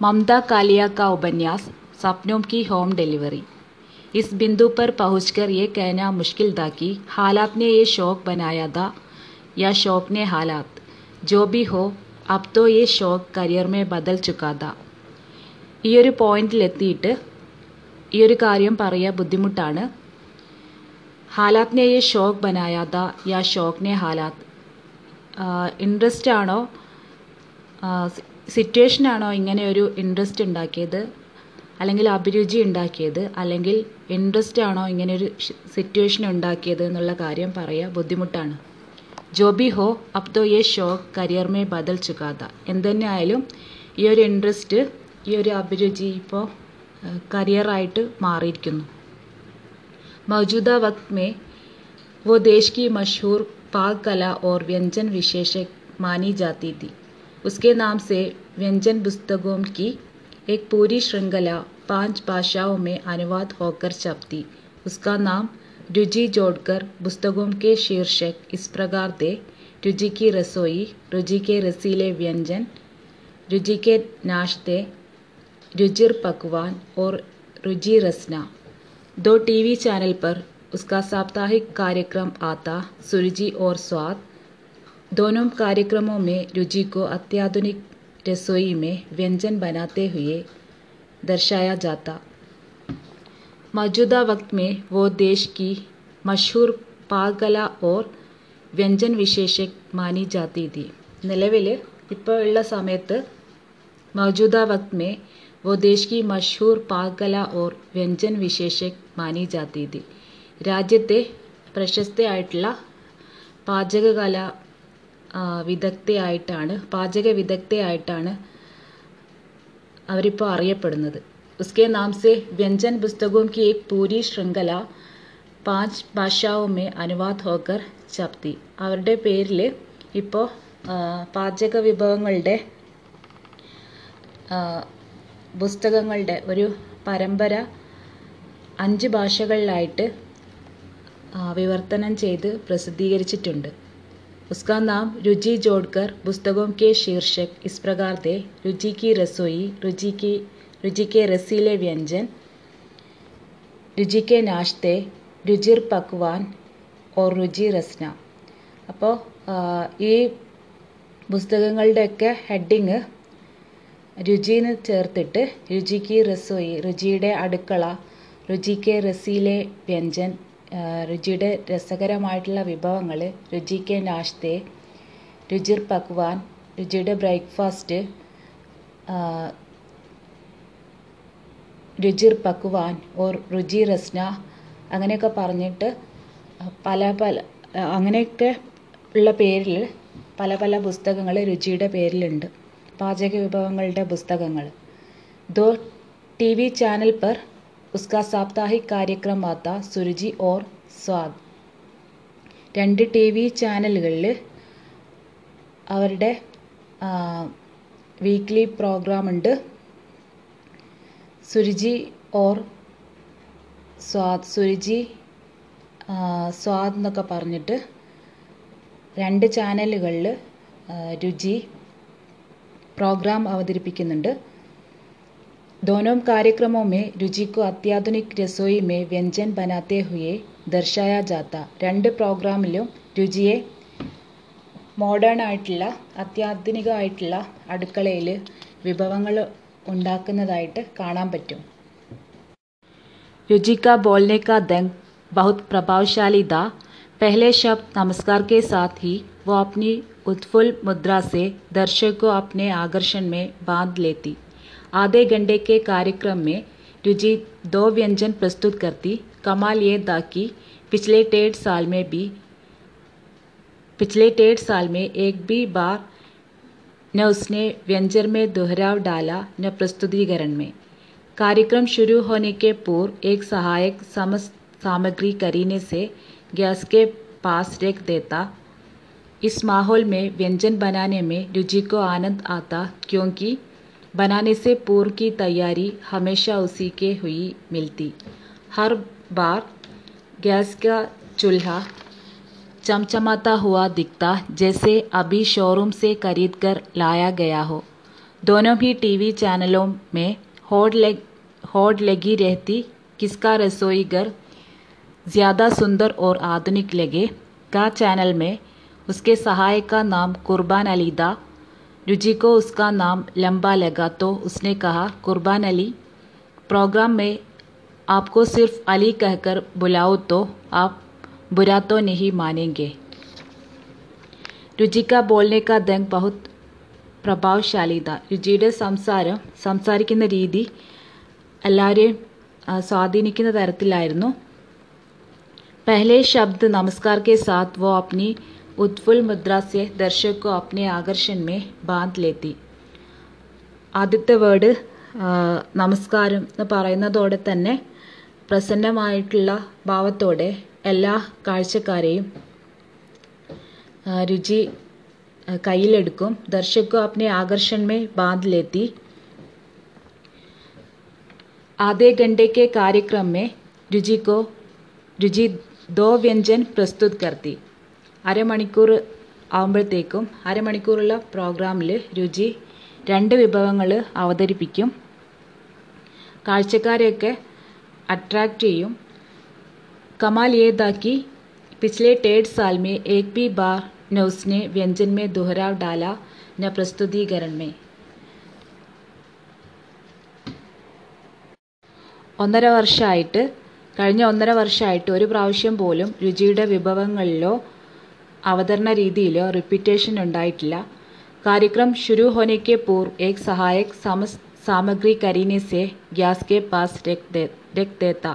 ममता कालिया का उपन्यास सपनों की होम डिलीवरी इस बिंदु पर पहुंचकर ये कहना मुश्किल था कि हालात ने ये शौक बनाया था या शौक ने हालात जो भी हो अब तो ये शौक കരിയർ में ബദൽ ചുക്കാ था ഈ ഒരു പോയിന്റിലെത്തിയിട്ട് ഈ ഒരു കാര്യം പറയുക ബുദ്ധിമുട്ടാണ് ഹാലാത് ने ये शौक बनाया था या शौक ने हालात ഇൻട്രസ്റ്റ് ആണോ സിറ്റുവേഷൻ ആണോ ഇങ്ങനെ ഒരു ഇൻട്രസ്റ്റ് ഉണ്ടാക്കിയത് അല്ലെങ്കിൽ അഭിരുചി ഉണ്ടാക്കിയത് അല്ലെങ്കിൽ ഇൻട്രസ്റ്റ് ആണോ ഇങ്ങനെ ഒരു സിറ്റുവേഷൻ ഉണ്ടാക്കിയത് എന്നുള്ള കാര്യം പറയുക ബുദ്ധിമുട്ടാണ് ജോ ബി ഹോ അബ് തോ യെ ഷോക്ക് കരിയർ മേ ബദൽ ചുക്കാത എന്തുതന്നെ ആയാലും ഈ ഒരു ഇൻട്രസ്റ്റ് ഈ ഒരു അഭിരുചി ഇപ്പോൾ കരിയറായിട്ട് മാറിയിരിക്കുന്നു मौजूदा वक्त में वो देश की मशहूर पाक कला और व्यंजन विशेषक मानी जाती थी उसके नाम से व्यंजन पुस्तकों की एक पूरी श्रृंखला पाँच भाषाओं में अनुवाद होकर छपती। उसका नाम रुचि जोड़कर पुस्तकों के शीर्षक इस प्रकार थे। रुचि की रसोई, रुचि के रसीले व्यंजन, रुचि के नाश्ते, रुचिर पकवान और रुचि रसना। दो टीवी चैनल पर उसका साप्ताहिक कार्यक्रम आता, सुरुचि और स्वाद। दोनों कार्यक्रमों में रुचि को अत्याधुनिक रसोई में व्यंजन बनाते हुए दर्शाया जाता मौजूदा वक्त में वो देश की मशहूर പാകകല ഓർ വ്യഞ്ജൻ വിശേഷക് മാനി ജാതി തി നിലവിൽ ഇപ്പോൾ ഉള്ള സമയത്ത് മൗജൂദ വക്ത് മേ वो देश की मशहूर പാകകല ഓർ വ്യഞ്ജൻ വിശേഷക് മാനി ജാതി തി രാജ്യത്തെ പ്രശസ്തയായിട്ടുള്ള പാചകകല വിദഗ്ധയായിട്ടാണ് പാചക വിദഗ്ധയായിട്ടാണ് അവരിപ്പോൾ അറിയപ്പെടുന്നത് उसके नाम से व्यंजन पुस्तकों की एक पूरी श्रृंखला പാഞ്ച് ഭാഷാവും മേ അനുവാദ് ഹോക്കർ ചപ്തി അവരുടെ പേരിൽ ഇപ്പോൾ പാചക വിഭവങ്ങളുടെ പുസ്തകങ്ങളുടെ ഒരു പരമ്പര അഞ്ച് ഭാഷകളിലായിട്ട് വിവർത്തനം ചെയ്ത് പ്രസിദ്ധീകരിച്ചിട്ടുണ്ട് उसका नाम रुचि जोड़कर पुस्तकों के शीर्षक इस प्रकार थे रुचि की रसोई रुचि की रुचि के रसीले व्यंजन रुचि के नाश्ते രുചിർ പക്വാൻ ഓർ രുചി റസ്ന അപ്പോൾ ഈ പുസ്തകങ്ങളുടെയൊക്കെ ഹെഡിങ് രുചിന്ന് ചേർത്തിട്ട് രുചിക്ക് റസോയി രുചിയുടെ അടുക്കള രുചിക്ക് റസിയിലെ വ്യഞ്ജൻ രുചിയുടെ രസകരമായിട്ടുള്ള വിഭവങ്ങൾ രുചിക്ക് നാഷ്തെ രുചിർ പക്വാൻ രുചിയുടെ ബ്രേക്ക്ഫാസ്റ്റ് രുചിർ പക്വാൻ ഓർ രുചി റസ്ന അങ്ങനെയൊക്കെ പറഞ്ഞിട്ട് പല പല അങ്ങനെയൊക്കെ ഉള്ള പേരിൽ പല പല പുസ്തകങ്ങൾ രുചിയുടെ പേരിലുണ്ട്. പാചക വിഭവങ്ങളുടെ പുസ്തകങ്ങൾ ദോ ടി വി ചാനൽ പർ ഉസ്കാ साप्ताहिक കാര്യക്രം ആത്ത സുരുചി ഓർ സ്വാദ് രണ്ട് ടി വി ചാനലുകളിൽ അവരുടെ വീക്ക്ലി പ്രോഗ്രാം ഉണ്ട്. സുരുചി ഓർ സ്വാദ് സുരുചി സ്വാദ് എന്നൊക്കെ പറഞ്ഞിട്ട് രണ്ട് ചാനലുകളിൽ രുചി പ്രോഗ്രാം അവതരിപ്പിക്കുന്നുണ്ട്. दोनों कार्यक्रमों में रुचि को अत्याधुनिक रसोई में व्यंजन बनाते हुए ദർശായ ജാത്ത രണ്ട് പ്രോഗ്രാമിലും രുചിയെ മോഡേൺ ആയിട്ടുള്ള അത്യാധുനികമായിട്ടുള്ള അടുക്കളയിൽ വിഭവങ്ങൾ ഉണ്ടാക്കുന്നതായിട്ട് കാണാൻ പറ്റും रुचि का बोलने का दंग बहुत प्रभावशाली था पहले शब्द नमस्कार के साथ ही वो अपनी उत्फुल्ल मुद्रा से दर्शक को अपने आकर्षण में बांध लेती आधे घंटे के कार्यक्रम में रुचि दो व्यंजन प्रस्तुत करती, कमाल ये था कि पिछले डेढ़ साल में भी, पिछले डेढ़ साल में एक भी बार न उसने व्यंजन में दोहराव डाला, न प्रस्तुतिकरण में। कार्यक्रम शुरू होने के पूर्व एक सहायक समस्त सामग्री करीने से गैस के पास रख देता। इस माहौल में व्यंजन बनाने में रुचि को आनंद आता, क्योंकि बनाने से पूर्व की तैयारी हमेशा उसी के हुई मिलती। हर बार गैस का चूल्हा चमचमाता हुआ दिखता, जैसे अभी शोरूम से खरीद कर लाया गया हो। दोनों ही टीवी चैनलों में होड़ लग, होड़ लगी रहती, किसका रसोई घर ज़्यादा सुंदर और आधुनिक लगे। का चैनल में उसके सहायक का नाम कुर्बान अली था रुचि को उसका नाम लंबा लगा तो उसने कहा कुर्बान अली प्रोग्राम में आपको सिर्फ अली कहकर बुलाओ तो आप बुरा तो नहीं मानेंगे രുചി का बोलने का ढंग बहुत പ്രഭാവശാലി था രുചിയുടെ സംസാരം സംസാരിക്കുന്ന രീതി എല്ലാവരെയും ആ, സ്വാധീനിക്കുന്ന തരത്തിലായിരുന്നു पहले शब्द नमस्कार के साथ वो अपनी उत्फुल मुद्रा से दर्शक को अपने आकर्षण में बांध लेती ആദ്യത്തെ വേർഡ് നമസ്കാരം എന്ന് പറയുന്നതോടെ തന്നെ പ്രസന്നമായിട്ടുള്ള ഭാവത്തോടെ എല്ലാ കാഴ്ചക്കാരെയും ആ, രുചി ആ, കയ്യിലെടുക്കും ദർശകോ अपने आकर्षण में बांध लेती आधे घंटे के कार्यक्रम में रुचि को രുചി ദോ വ്യഞ്ജൻ പ്രസ്തുത് കർത്തി അരമണിക്കൂർ ആകുമ്പോഴത്തേക്കും അരമണിക്കൂറുള്ള പ്രോഗ്രാമിൽ രുചി രണ്ട് വിഭവങ്ങൾ അവതരിപ്പിക്കും കാഴ്ചക്കാരെയൊക്കെ അട്രാക്റ്റ് ചെയ്യും कमाल ये था कि पिछले डेढ़ साल में एक भी बार न उसने व्यंजन में दोहराव डाला न प्रस्तुतिकरण में ഒന്നര വർഷമായിട്ട് കഴിഞ്ഞ ഒന്നര വർഷമായിട്ട് ഒരു പ്രാവശ്യം പോലും രുചിയുടെ വിഭവങ്ങളിലോ അവതരണ രീതിയിലോ റിപ്പീറ്റേഷൻ ഉണ്ടായിട്ടില്ല कार्यक्रम शुरू होने के पूर्व एक सहायक समस्त सामग्री करीने से गैस के पास रख दे रख देता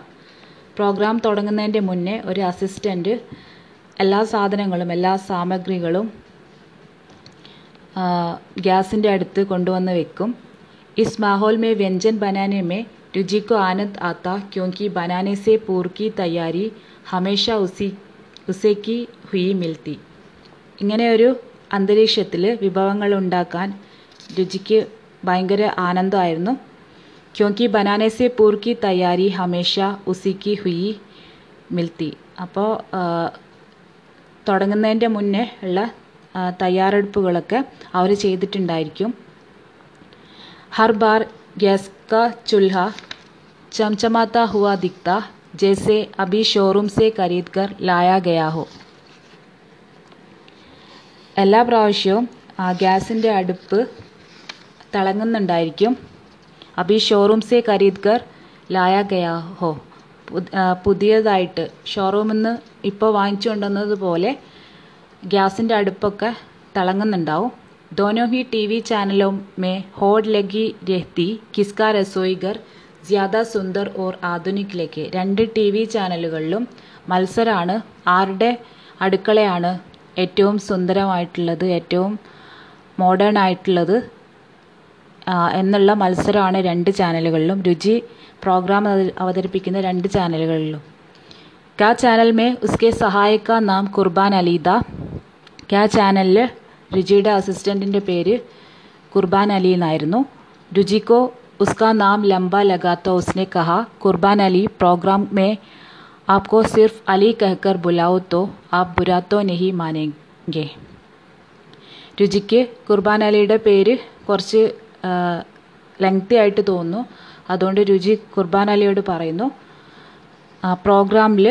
പ്രോഗ്രാം തുടങ്ങുന്നതിൻ്റെ മുന്നേ ഒരു അസിസ്റ്റൻ്റ് എല്ലാ സാധനങ്ങളും എല്ലാ സാമഗ്രികളും ഗ്യാസിൻ്റെ അടുത്ത് കൊണ്ടുവന്ന് വെക്കും इस माहौल में व्यंजन बनाने में रुचि को आनंद आता क्योंकि बनाने से पूर्व की तैयारी ഉസേക്കി ഹുയി മിൽത്തി. ഇങ്ങനെയൊരു അന്തരീക്ഷത്തിൽ വിഭവങ്ങൾ ഉണ്ടാക്കാൻ രുചിക്ക് ഭയങ്കര ആനന്ദമായിരുന്നു. ക്യോങ്കി ബനാനേസെ പൂർക്കി തയ്യാറി ഹമേഷ ഉസിക്കി ഹുയി മിൽത്തി. അപ്പോൾ തുടങ്ങുന്നതിന്റെ മുന്നേ ഉള്ള തയ്യാറെടുപ്പുകളൊക്കെ അവർ ചെയ്തിട്ടുണ്ടായിരിക്കും. ഹർ ബാർ ഗ്യാസ് ചുൽഹ ചംചമാത്ത ഹുവ ദിക്ത जैसे अभी शोरूम से खरीद कर लाया गया हो എല്ലാ പ്രാവശ്യവും ആ ഗ്യാസിൻ്റെ അടുപ്പ് തിളങ്ങുന്നുണ്ടായിരിക്കും അഭി ഷോറൂം സെ ഖരീദ് കർ ലായ ഗയാ ഹോ പു- ആ, പുതിയതായിട്ട് ഷോറൂമിൽ നിന്ന് ഇപ്പോൾ വാങ്ങിച്ചു കൊണ്ടുവന്നതുപോലെ ഗ്യാസിൻ്റെ അടുപ്പൊക്കെ തിളങ്ങുന്നുണ്ടാവും दोनों ही टीवी चैनलों में होड़ लगी रहती किसका रसोई ജ്യാദ സുന്ദർ ഓർ ആധുനിക്കിലേക്ക് രണ്ട് ടി വി ചാനലുകളിലും മത്സരമാണ് ആരുടെ അടുക്കളയാണ് ഏറ്റവും സുന്ദരമായിട്ടുള്ളത് ഏറ്റവും മോഡേൺ ആയിട്ടുള്ളത് എന്നുള്ള മത്സരമാണ് രണ്ട് ചാനലുകളിലും. രുചി പ്രോഗ്രാം അവതരിപ്പിക്കുന്ന രണ്ട് ചാനലുകളിലും. ക്യാ ചാനൽ മേ ഉസ്കെ സഹായിക്ക നാം കുർബാൻ അലീദ. ക്യാ ചാനലിൽ രുചിയുടെ അസിസ്റ്റന്റിന്റെ പേര് കുർബാൻ അലി എന്നായിരുന്നു. രുചിക്കോ उसका नाम लंबा लगा तो उसने कहा कुर्बान अली प्रोग्राम में आपको सिर्फ अली कहकर बुलाओ तो आप बुरा तो नहीं मानेंगे രുചിക്ക് കുർബാൻ അലിയുടെ പേര് കുറച്ച് ലെങ്തി ആയിട്ട് തോന്നുന്നു അതുകൊണ്ട് രുചി കുർബാൻ അലിയോട് പറയുന്നു ആ പ്രോഗ്രാമിൽ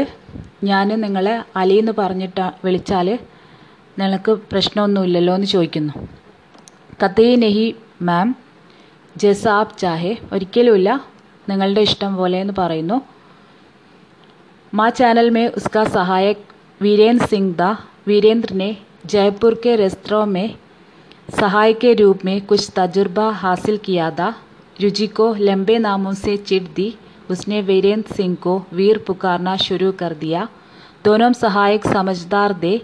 ഞാൻ നിങ്ങളെ അലി എന്ന് പറഞ്ഞിട്ട് വിളിച്ചാൽ നിനക്ക് പ്രശ്നമൊന്നുമില്ലല്ലോ എന്ന് ചോദിക്കുന്നു കത്തേ നെഹി മാം ജെസ ആപ് ചാഹെ ഒരിക്കലുമില്ല നിങ്ങളുടെ ഇഷ്ടം പോലെ എന്ന് പറയുന്നു माँ चैनल में उसका सहायक वीरेंद्र सिंह था वीरेंद्र ने जयपुर के रेस्तरां में सहायक के रूप में कुछ तजुर्बा हासिल किया था रुचि को लंबे नामों से चिढ़ दी उसने वीरेंद्र सिंह को वीर पुकारना शुरू कर दिया दोनों सहायक समझदार थे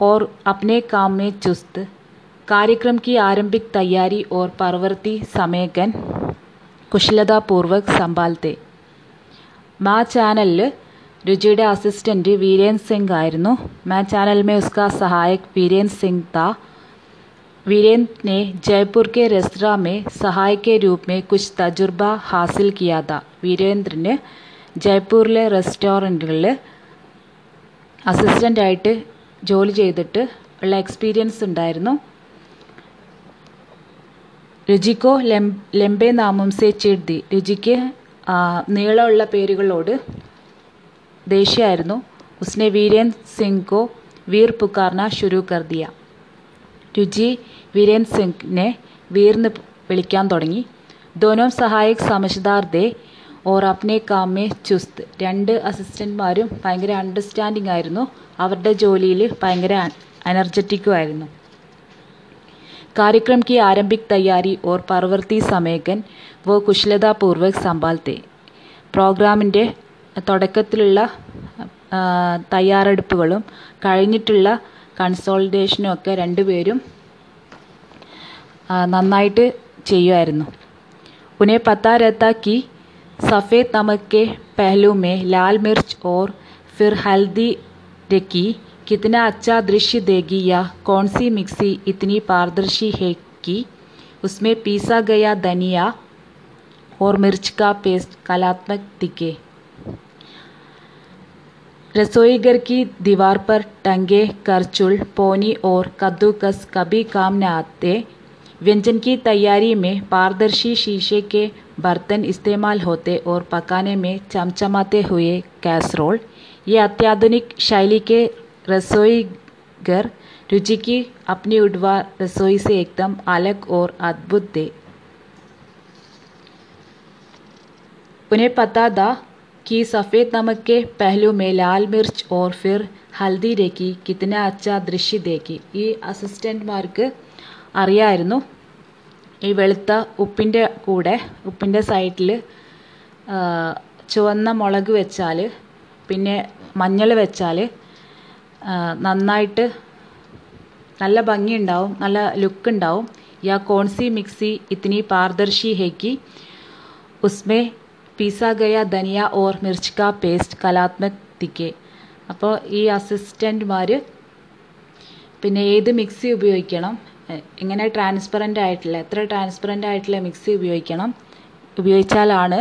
और अपने काम में चुस्त कार्यक्रम की आरंभिक तैयारी और परवर्ती समेकन कुशलतापूर्वक संभालते മാ ചാനലിൽ രുചിയുടെ അസിസ്റ്റൻറ്റ് വീരേന്ദ്ര സിംഗ് ആയിരുന്നു മാ ചാനൽ में उसका सहायक वीरेंद्र सिंह था वीरेंद्र ने जयपुर के रेस्तरां में सहायक के रूप में कुछ तजुर्बा हासिल किया था വീരേന്ദ്രന് ജയ്പൂരിലെ റെസ്റ്റോറൻറ്റുകളിൽ അസിസ്റ്റൻ്റായിട്ട് ജോലി ചെയ്തിട്ട് ഉള്ള എക്സ്പീരിയൻസ് ഉണ്ടായിരുന്നു രുചിക്കോ ലെംബെ നാമം സെ ചിഡ് ദി രുചിക്ക് നീളമുള്ള പേരുകളോട് ദേഷ്യമായിരുന്നു ഉസ്നെ വീരേൻ സിംഗ് വീർ പുക്കാർന ശുരു കർ ദിയ രുചി വീരേൻ സിംഗിനെ വീർന്ന് വിളിക്കാൻ തുടങ്ങി. ദോനോം സഹായക് സമജ്ദാർ ഓർ അപ്നെ കാമേ ചുസ്ത്. രണ്ട് അസിസ്റ്റന്റ്മാരും ഭയങ്കര അണ്ടർസ്റ്റാൻഡിംഗ് ആയിരുന്നു. അവരുടെ ജോലിയിൽ ഭയങ്കര എനർജറ്റിക്കും ആയിരുന്നു. कार्यक्रम की आरंभिक तैयारी और परवर्ती സമയകൻ വോ കുശലതാപൂർവക് സമ്പാൽത്തെ പ്രോഗ്രാമിൻ്റെ തുടക്കത്തിലുള്ള ആ, തയ്യാറെടുപ്പുകളും കഴിഞ്ഞിട്ടുള്ള കൺസോൾട്ടേഷനും ഒക്കെ രണ്ടുപേരും ആ, നന്നായിട്ട് ചെയ്യുമായിരുന്നു उन्हें पता रहता कि सफ़ेद नमक के पहलू में लाल मिर्च और फिर हल्दी रखी कितना अच्छा दृश्य देगी या कौन सी मिक्सी इतनी पारदर्शी है कि उसमें पीसा गया धनिया और मिर्च का पेस्ट कलात्मक दिखे। रसोई घर की दीवार पर टंगे करचुल, पोनी और कद्दूकस कभी काम न आते। व्यंजन की तैयारी में पारदर्शी शीशे के बर्तन इस्तेमाल होते और पकाने में चमचमाते हुए कैसरोल। ये अत्याधुनिक शैली के रसोई घर रुचि की अपनी उड़वा रसोई से एकदम अलग और अद्भुत थे उन्हें पता था कि सफ़ेद नमक के पहलू में लाल मिर्च और फिर ഹൽദി രേക്കി കിത്തന അച്ച ദൃശ്യ ദേക്കി ഈ അസിസ്റ്റൻ്റ്മാർക്ക് അറിയായിരുന്നു ഈ വെളുത്ത ഉപ്പിൻ്റെ കൂടെ ഉപ്പിൻ്റെ സൈഡിൽ ചുവന്ന മുളക് വെച്ചാൽ പിന്നെ മഞ്ഞൾ വെച്ചാൽ നന്നായിട്ട് നല്ല ഭംഗിയുണ്ടാവും നല്ല ലുക്ക് ഉണ്ടാവും യാ കോൺസി മിക്സി ഇത്തിനി പാർദർശി ഹേക്കി. ഉസ്മേ പീസ ഗയ ധനിയ ഓർ മിർച്ചിക്ക പേസ്റ്റ് കലാത്മക് തിക്കെ. അപ്പോൾ ഈ അസിസ്റ്റന്റ്മാർ പിന്നെ ഏത് മിക്സി ഉപയോഗിക്കണം? എങ്ങനെ ട്രാൻസ്പെറന്റ് ആയിട്ടുള്ള എത്ര ട്രാൻസ്പെറന്റ് ആയിട്ടുള്ള മിക്സി ഉപയോഗിക്കണം? ഉപയോഗിച്ചാലാണ്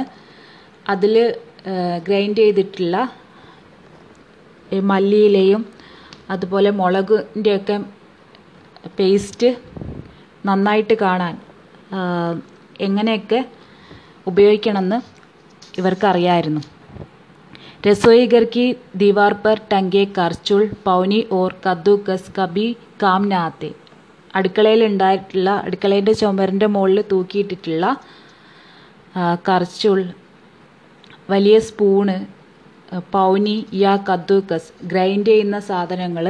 അതിൽ ഗ്രൈൻഡ് ചെയ്തിട്ടുള്ള മല്ലിയിലയും അതുപോലെ മുളകിന്റെയൊക്കെ പേസ്റ്റ് നന്നായിട്ട് കാണാൻ എങ്ങനെയൊക്കെ ഉപയോഗിക്കണമെന്ന് ഇവർക്കറിയായിരുന്നു. രസോയി കി ദീവാർ ടങ്കെ കർച്ചുൾ പൗനി ഓർ കദ്ദു ഗസ് കബി കാംനാത്തെ അടുക്കളയിൽ ഉണ്ടായിട്ടുള്ള അടുക്കളേന്റെ ചുമരിന്റെ മുകളിൽ തൂക്കിയിട്ടിട്ടുള്ള കർച്ചുൾ വലിയ സ്പൂണ് പൗനി യാ കദ്ദൂക്കസ് ഗ്രൈൻഡ് ചെയ്യുന്ന സാധനങ്ങൾ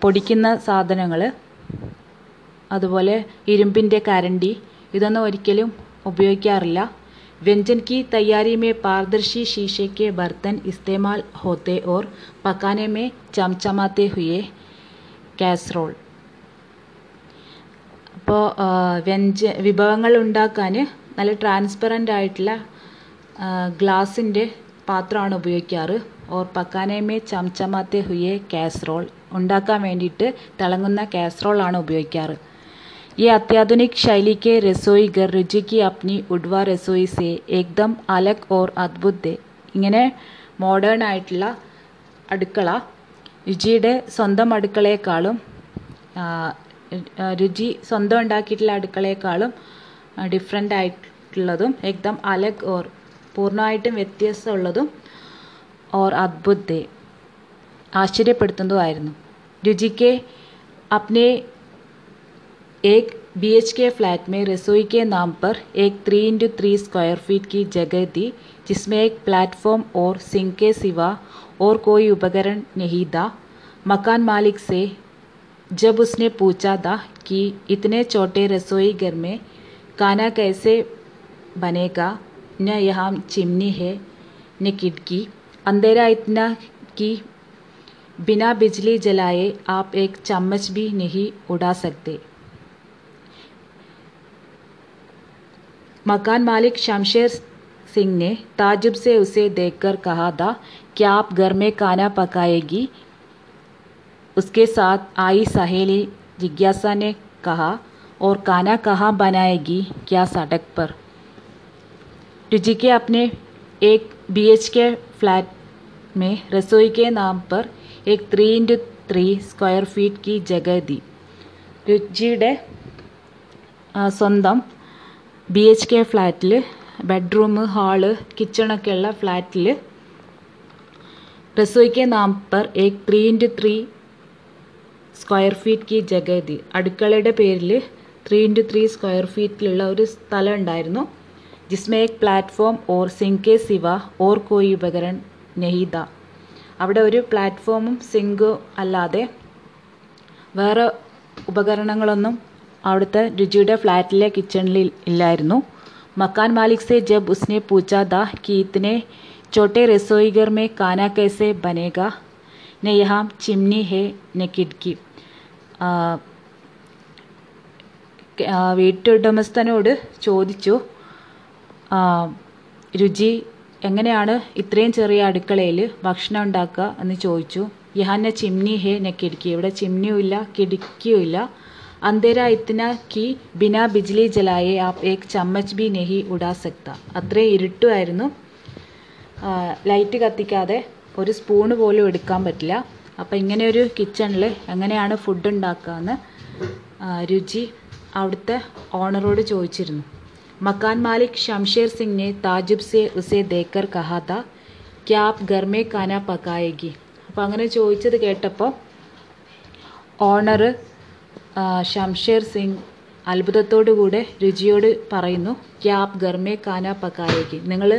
പൊടിക്കുന്ന സാധനങ്ങൾ അതുപോലെ ഇരുമ്പിൻ്റെ കരണ്ടി ഇതൊന്നും ഒരിക്കലും ഉപയോഗിക്കാറില്ല व्यंजन की तैयारी में पारदर्शी शीशे के बर्तन इस्तेमाल होते और पकाने में चमचमाते हुए കാസറോൾ അപ്പോൾ വ്യഞ്ജ വിഭവങ്ങൾ ഉണ്ടാക്കാൻ നല്ല ട്രാൻസ്പെറൻ്റ് ആയിട്ടുള്ള ഗ്ലാസിൻ്റെ പാത്രമാണ് ഉപയോഗിക്കാറ് ഓർ പക്കാനേമേ ചംചമാത്തെ ഹുയെ കാസറോൾ ഉണ്ടാക്കാൻ വേണ്ടിയിട്ട് തിളങ്ങുന്ന കാസറോളാണ് ഉപയോഗിക്കാറ് ये अत्याधुनिक शैली के रसोई घर रुचि की अपनी उडवा रसोई से एकदम अलग और अद्भुत है ഇങ്ങനെ മോഡേൺ ആയിട്ടുള്ള അടുക്കള രുചിയുടെ സ്വന്തം അടുക്കളയെക്കാളും ആ, ആ, രുചി സ്വന്തം ഉണ്ടാക്കിയിട്ടുള്ള അടുക്കളയെക്കാളും ഡിഫറെൻ്റ് ആയിട്ടുള്ളതും എക്ദം അലഗ് ഓർ പൂർണ്ണമായിട്ടും വ്യത്യസ്തമുള്ളതും ഓർ അദ്ഭുത് ദേ ആശ്ചര്യപ്പെടുത്തുന്നതുമായിരുന്നു രുചിക്ക് अपने एक बी एच के फ्लैट में रसोई के नाम पर एक three into three square feet की जगह थी जिसमें एक प्लेटफॉर्म और सिंक के सिवा और कोई उपकरण नहीं था मकान मालिक से जब उसने पूछा था कि इतने छोटे रसोई घर में खाना कैसे बनेगा न यहाँ चिमनी है, न खिड़की अंधेरा इतना कि बिना बिजली जलाए आप एक चम्मच भी नहीं उड़ा सकते। मकान मालिक शमशेर सिंह ने ताजुब से उसे देखकर कहा था क्या आप घर में खाना पकाएगी? उसके साथ आई सहेली जिज्ञासा ने कहा, और खाना कहाँ बनाएगी? क्या सड़क पर? रुचि के अपने एक बीएच के फ्लैट में रसोई के नाम पर एक three into three square feet की जगह दी രുചിയുടെ ആ, സ്വന്തം ബി എച്ച് കെ ഫ്ലാറ്റിൽ ബെഡ്റൂം ഹാള് കിച്ചണൊക്കെ ഉള്ള ഫ്ലാറ്റിൽ रसोई के नाम पर एक three into three square feet Ki ജഗ the അടുക്കളയുടെ പേരിൽ ത്രീ ഇൻറ്റു ത്രീ സ്ക്വയർ ഫീറ്റിലുള്ള ഒരു സ്ഥലം ഉണ്ടായിരുന്നു ജിസ്മേ ഏക് platform or zinc K Ziva or Koi ഉപകരൺ Naheeda അവിടെ ഒരു പ്ലാറ്റ്ഫോമും സിങ്കും അല്ലാതെ വേറെ ഉപകരണങ്ങളൊന്നും അവിടുത്തെ രുചിയുടെ ഫ്ലാറ്റിലെ കിച്ചണിൽ ഇല്ലായിരുന്നു മക്കാൻ മാലിക് സെ ജബ് ഉസ്നെ പൂച്ച ദാ कि इतने छोटे रसोई घर में खाना कैसे बनेगा न यहाँ चिमनी है न खिड़की ആ, ആ, വീട്ടുടമസ്ഥനോട് ചോദിച്ചു ആ, രുചി എങ്ങനെയാണ് ഇത്രയും ചെറിയ അടുക്കളയിൽ ഭക്ഷണം ഉണ്ടാക്കുക എന്ന് ചോദിച്ചു. യഹാന ചിമ്നി ഹേ ന കിടക്കി ഇവിടെ ചിമ്നിയും ഇല്ല കിടക്കിയും ഇല്ല. അന്തേര ഇത്തന കി ബിനാ ബിജ്ലി ജലായെ ആപ്പ് ഏക് ചമ്മച്ച് ബി നെഹി ഉടാ സക്ത. അത്രയും ഇരുട്ടുമായിരുന്നു ലൈറ്റ് കത്തിക്കാതെ ഒരു സ്പൂണ് പോലും എടുക്കാൻ പറ്റില്ല. അപ്പം ഇങ്ങനെ ഒരു കിച്ചണിൽ എങ്ങനെയാണ് ഫുഡ് ഉണ്ടാക്കുകയെന്ന് രുചി അവിടുത്തെ ഓണറോട് ചോദിച്ചിരുന്നു. മക്കാൻ മാലിക് ശംഷേർ സിംഗ് ने ताजुब से उसे देखकर कहा था क्या आप घर में खाना पकाएगी അപ്പോൾ അങ്ങനെ ചോദിച്ചത് കേട്ടപ്പോൾ ഓണർ ശംഷേർ സിംഗ് അത്ഭുതത്തോടു കൂടെ രുചിയോട് പറയുന്നു ക്യാ ആപ് ഗർമേ കാന പക്കായേക്ക് നിങ്ങൾ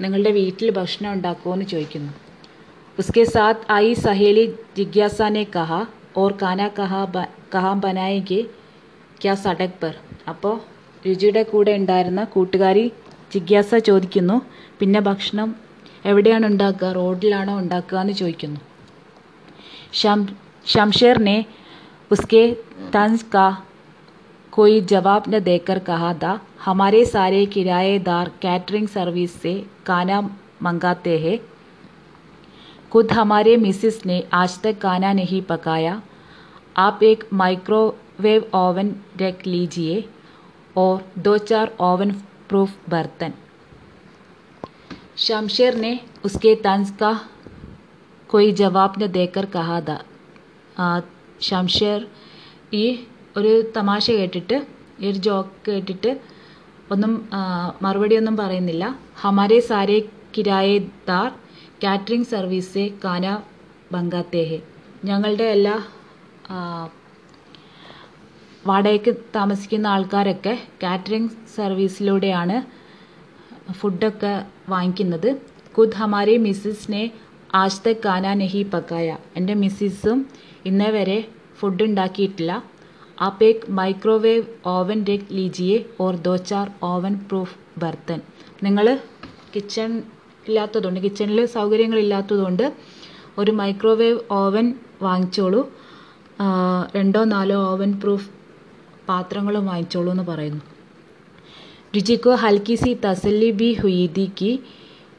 നിങ്ങളുടെ വീട്ടിൽ ഭക്ഷണം ഉണ്ടാക്കുമോ എന്ന് ചോദിക്കുന്നു उसके साथ आई सहेली जिज्ञासा ने कहा और खाना कहाँ ब कहाँ बनाएंगे क्या സടക് पर അപ്പോൾ രുചിയുടെ കൂടെ ഉണ്ടായിരുന്ന കൂട്ടുകാരി ജിജ്ഞാസ ചോദിക്കുന്നു പിന്നെ ഭക്ഷണം എവിടെയാണ് ഉണ്ടാക്കുക റോഡിലാണോ ഉണ്ടാക്കുക എന്ന് ചോദിക്കുന്നു शम शमशेर ने उसके तंज का कोई जवाब न देकर कहा था हमारे सारे किराएदार कैटरिंग सर्विस से खाना मंगाते हैं खुद हमारे मिसिस ने आज तक खाना नहीं पकाया आप एक माइक्रोवेव ओवन रख लीजिए और दो चार ओवन प्रूफ बर्तन शमशेर ने उसके तंज का कोई जवाब न देकर कहा था ആ, ഷംഷേർ ഈ ഒരു തമാശ കേട്ടിട്ട് ഈ ഒരു ജോക്ക് കേട്ടിട്ട് ഒന്നും ആ, മറുപടി ഒന്നും പറയുന്നില്ല ഹമാരെ സാരെ കിരായദാർ കാറ്ററിംഗ് സർവീസ് കാന ബംഗാത്തേ ഹെ ഞങ്ങളുടെ എല്ലാ ആ, വാടകയ്ക്ക് താമസിക്കുന്ന ആൾക്കാരൊക്കെ കാറ്ററിംഗ് സർവീസിലൂടെയാണ് ഫുഡൊക്കെ വാങ്ങിക്കുന്നത്. ഖുദ് ഹമാരി മിസ്സിസിനെ ആജ് തക് കാന നഹി പക്കായ. എന്റെ മിസ്സിസും ഇന്നേ വരെ ഫുഡ് ഉണ്ടാക്കിയിട്ടില്ല. ആപ്പ് ഏക് മൈക്രോവേവ് ഓവൻ രഖ് ലീജിയെ ഓർ ദോ ചാർ ഓവൻ പ്രൂഫ് ബർത്തൻ. നിങ്ങൾ കിച്ചൺ ഇല്ലാത്തതുകൊണ്ട് കിച്ചണിൽ സൗകര്യങ്ങളില്ലാത്തതുകൊണ്ട് ഒരു മൈക്രോവേവ് ഓവൻ വാങ്ങിച്ചോളൂ. രണ്ടോ നാലോ ഓവൻ പ്രൂഫ് പാത്രങ്ങളും വാങ്ങിച്ചോളൂ എന്ന് പറയുന്നു रुचि को हल्की सी तसल्ली भी हुई थी कि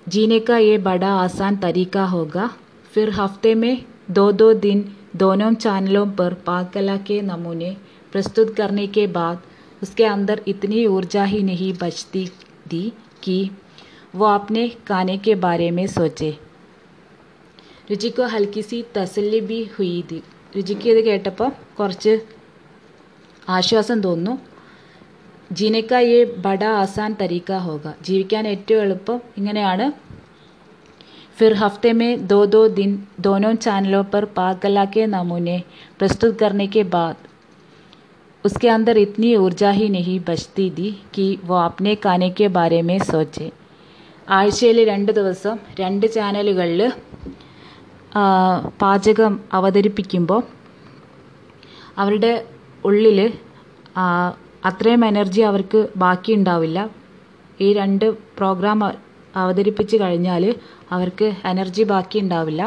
जीने का ये बड़ा आसान तरीका होगा फिर हफ्ते में दो दो दिन दोनों चैनलों पर पाक कला के नमूने प्रस्तुत करने के बाद उसके अंदर इतनी ऊर्जा ही नहीं बचती थी कि वो अपने खाने के बारे में सोचे രുചിക്കോ ഹൽക്കി സി തസല്ലി ബി ഹുയിദി രുചിക്ക് ഇത് കേട്ടപ്പോൾ കുറച്ച് ആശ്വാസം തോന്നുന്നു ജീനക്ക ये ബഡ ആസാൻ തരീക്ക ഹോഗ ജീവിക്കാൻ ഏറ്റവും എളുപ്പം ഇങ്ങനെയാണ് फिर हफ्ते में दो दो दिन दोनों चैनलों पर पाक कला के नमूने प्रस्तुत करने के बाद उसके अंदर इतनी ऊर्जा ही नहीं बचती थी कि वो अपने खाने के बारे में सोचे ആഴ്ചയിൽ രണ്ട് ദിവസം രണ്ട് ചാനലുകളിൽ പാചകം അവതരിപ്പിക്കുമ്പോൾ അവരുടെ ഉള്ളിൽ അത്രയും എനർജി അവർക്ക് ബാക്കി ഉണ്ടാവില്ല ഈ രണ്ട് പ്രോഗ്രാം അ- അവതരിപ്പിച്ച് കഴിഞ്ഞാൽ അവർക്ക് എനർജി ബാക്കി ഉണ്ടാവില്ല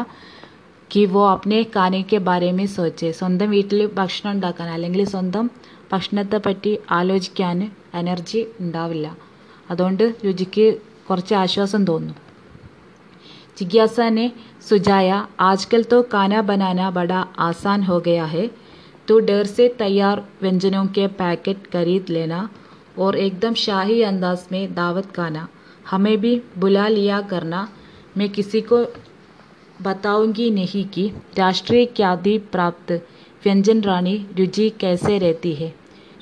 കി വോ അപ്നെ കാനയ്ക്ക് ബാരേമേ സോച്ചെ സ്വന്തം വീട്ടിൽ ഭക്ഷണം ഉണ്ടാക്കാൻ അല്ലെങ്കിൽ സ്വന്തം ഭക്ഷണത്തെ പറ്റി ആലോചിക്കാൻ എനർജി ഉണ്ടാവില്ല അതുകൊണ്ട് രുചിക്ക് കുറച്ച് ആശ്വാസം തോന്നുന്നു जिज्ञासा ने सुझाया आजकल तो खाना बनाना बड़ा आसान हो गया है तो डर से तैयार व्यंजनों के पैकेट खरीद लेना और एकदम शाही अंदाज में दावत खाना। हमें भी बुला लिया करना। मैं किसी को बताऊँगी नहीं कि राष्ट्रीय ख्याति प्राप्त व्यंजन रानी रुचि कैसे रहती है।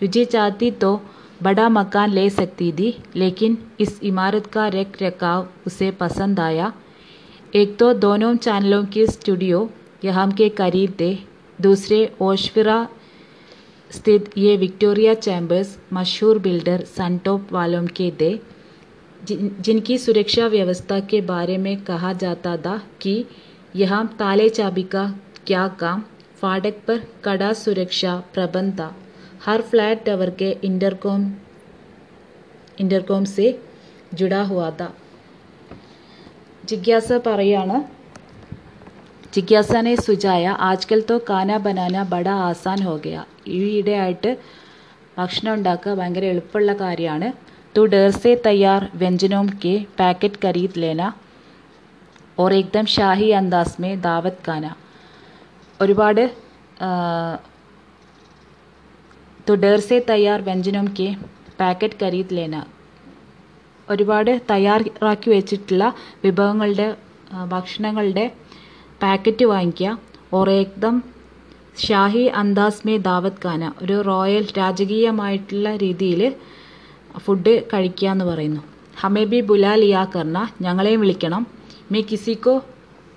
रुचि चाहती तो बड़ा मकान ले सकती थी, लेकिन इस इमारत का रख रखाव उसे पसंद आया। एक तो दोनों चैनलों के स्टूडियो यहाँ के करीब थे। दूसरे ओशविरा स्थित ये विक्टोरिया चैम्बर्स मशहूर बिल्डर सनटॉप वालों के थे जिन जिनकी सुरक्षा व्यवस्था के बारे में कहा जाता था कि यहाँ ताले चाबी का क्या काम फाटक पर कड़ा सुरक्षा प्रबंध था हर फ्लैट टावर के इंटरकॉम इंटरकॉम से जुड़ा हुआ था ജിജ്ഞാസ പറയാണ് ജിഗ്യാസാനെ സുജായ ആജ്കൽ തോ കാന ബനാന ബഡ ആസാൻ ഹോഗയ ഈയിടെയായിട്ട് ഭക്ഷണം ഉണ്ടാക്കുക ഭയങ്കര എളുപ്പമുള്ള കാര്യമാണ്. തു ഡേഴ്സേ തയ്യാർ വ്യഞ്ജനോം കെ പാക്കറ്റ് കരീത് ലേന. ഓർ ഏകദം ഷാഹി അന്താസ്മേ ദാവത് ഖാന. ഒരുപാട് തു ഡേഴ്സേ തയ്യാർ വ്യഞ്ജനോം കെ പാക്കറ്റ് കരീത് ലേന. ഒരുപാട് തയ്യാറാക്കി വെച്ചിട്ടുള്ള വിഭവങ്ങളുടെ ഭക്ഷണങ്ങളുടെ പാക്കറ്റ് വാങ്ങിക്കുക. ഓർ ഷാഹി അന്താസ് മേ ദാവത് ഖാന. ഒരു റോയൽ രാജകീയമായിട്ടുള്ള രീതിയിൽ ഫുഡ് കഴിക്കുക എന്ന് പറയുന്നു. ഹമേ ബി ബുലാ ലിയാ കർണ. ഞങ്ങളെയും വിളിക്കണം. മേ കിസിക്കോ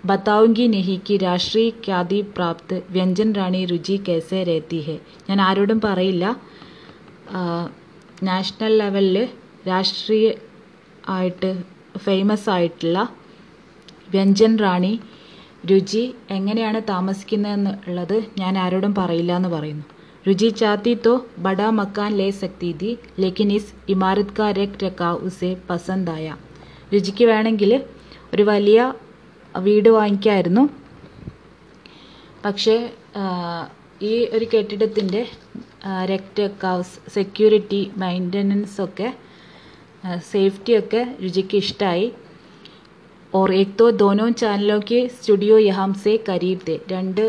ബത്താവുങ്കി നെഹിക്ക് രാഷ്ട്രീയ ഖ്യാതി പ്രാപ്ത്. വ്യഞ്ജൻ റാണി രുചി കേസെ രേത്തി ഹെ. ഞാൻ ആരോടും പറയില്ല. നാഷണൽ ലെവലിൽ രാഷ്ട്രീയ ആയിട്ട് ഫേമസ് ആയിട്ടുള്ള വ്യഞ്ജൻ റാണി രുചി എങ്ങനെയാണ് താമസിക്കുന്നതെന്നുള്ളത് ഞാൻ ആരോടും പറയില്ല എന്ന് പറയുന്നു. രുചി ചാത്തി തോ ബഡാ മക്കാൻ ലേ സക്തി थी ലേക്കിൻ ഇസ് ഇമാരത് കാ രഖ് രഖാവ് ഉസേ പസന്തായ രുചിക്ക് വേണമെങ്കിൽ ഒരു വലിയ വീട് വാങ്ങിക്കായിരുന്നു. പക്ഷേ ഈ ഒരു കെട്ടിടത്തിന്റെ രക്തക്കാവ് സെക്യൂരിറ്റി മെയിന്റനൻസ് ഒക്കെ സേഫ്റ്റി ഒക്കെ രുചിക്ക് ഇഷ്ടമായി और एक तो दोनों ചാനലോं के സ്റ്റുഡിയോ യഹാം സെ കരീബ് തെ രണ്ട്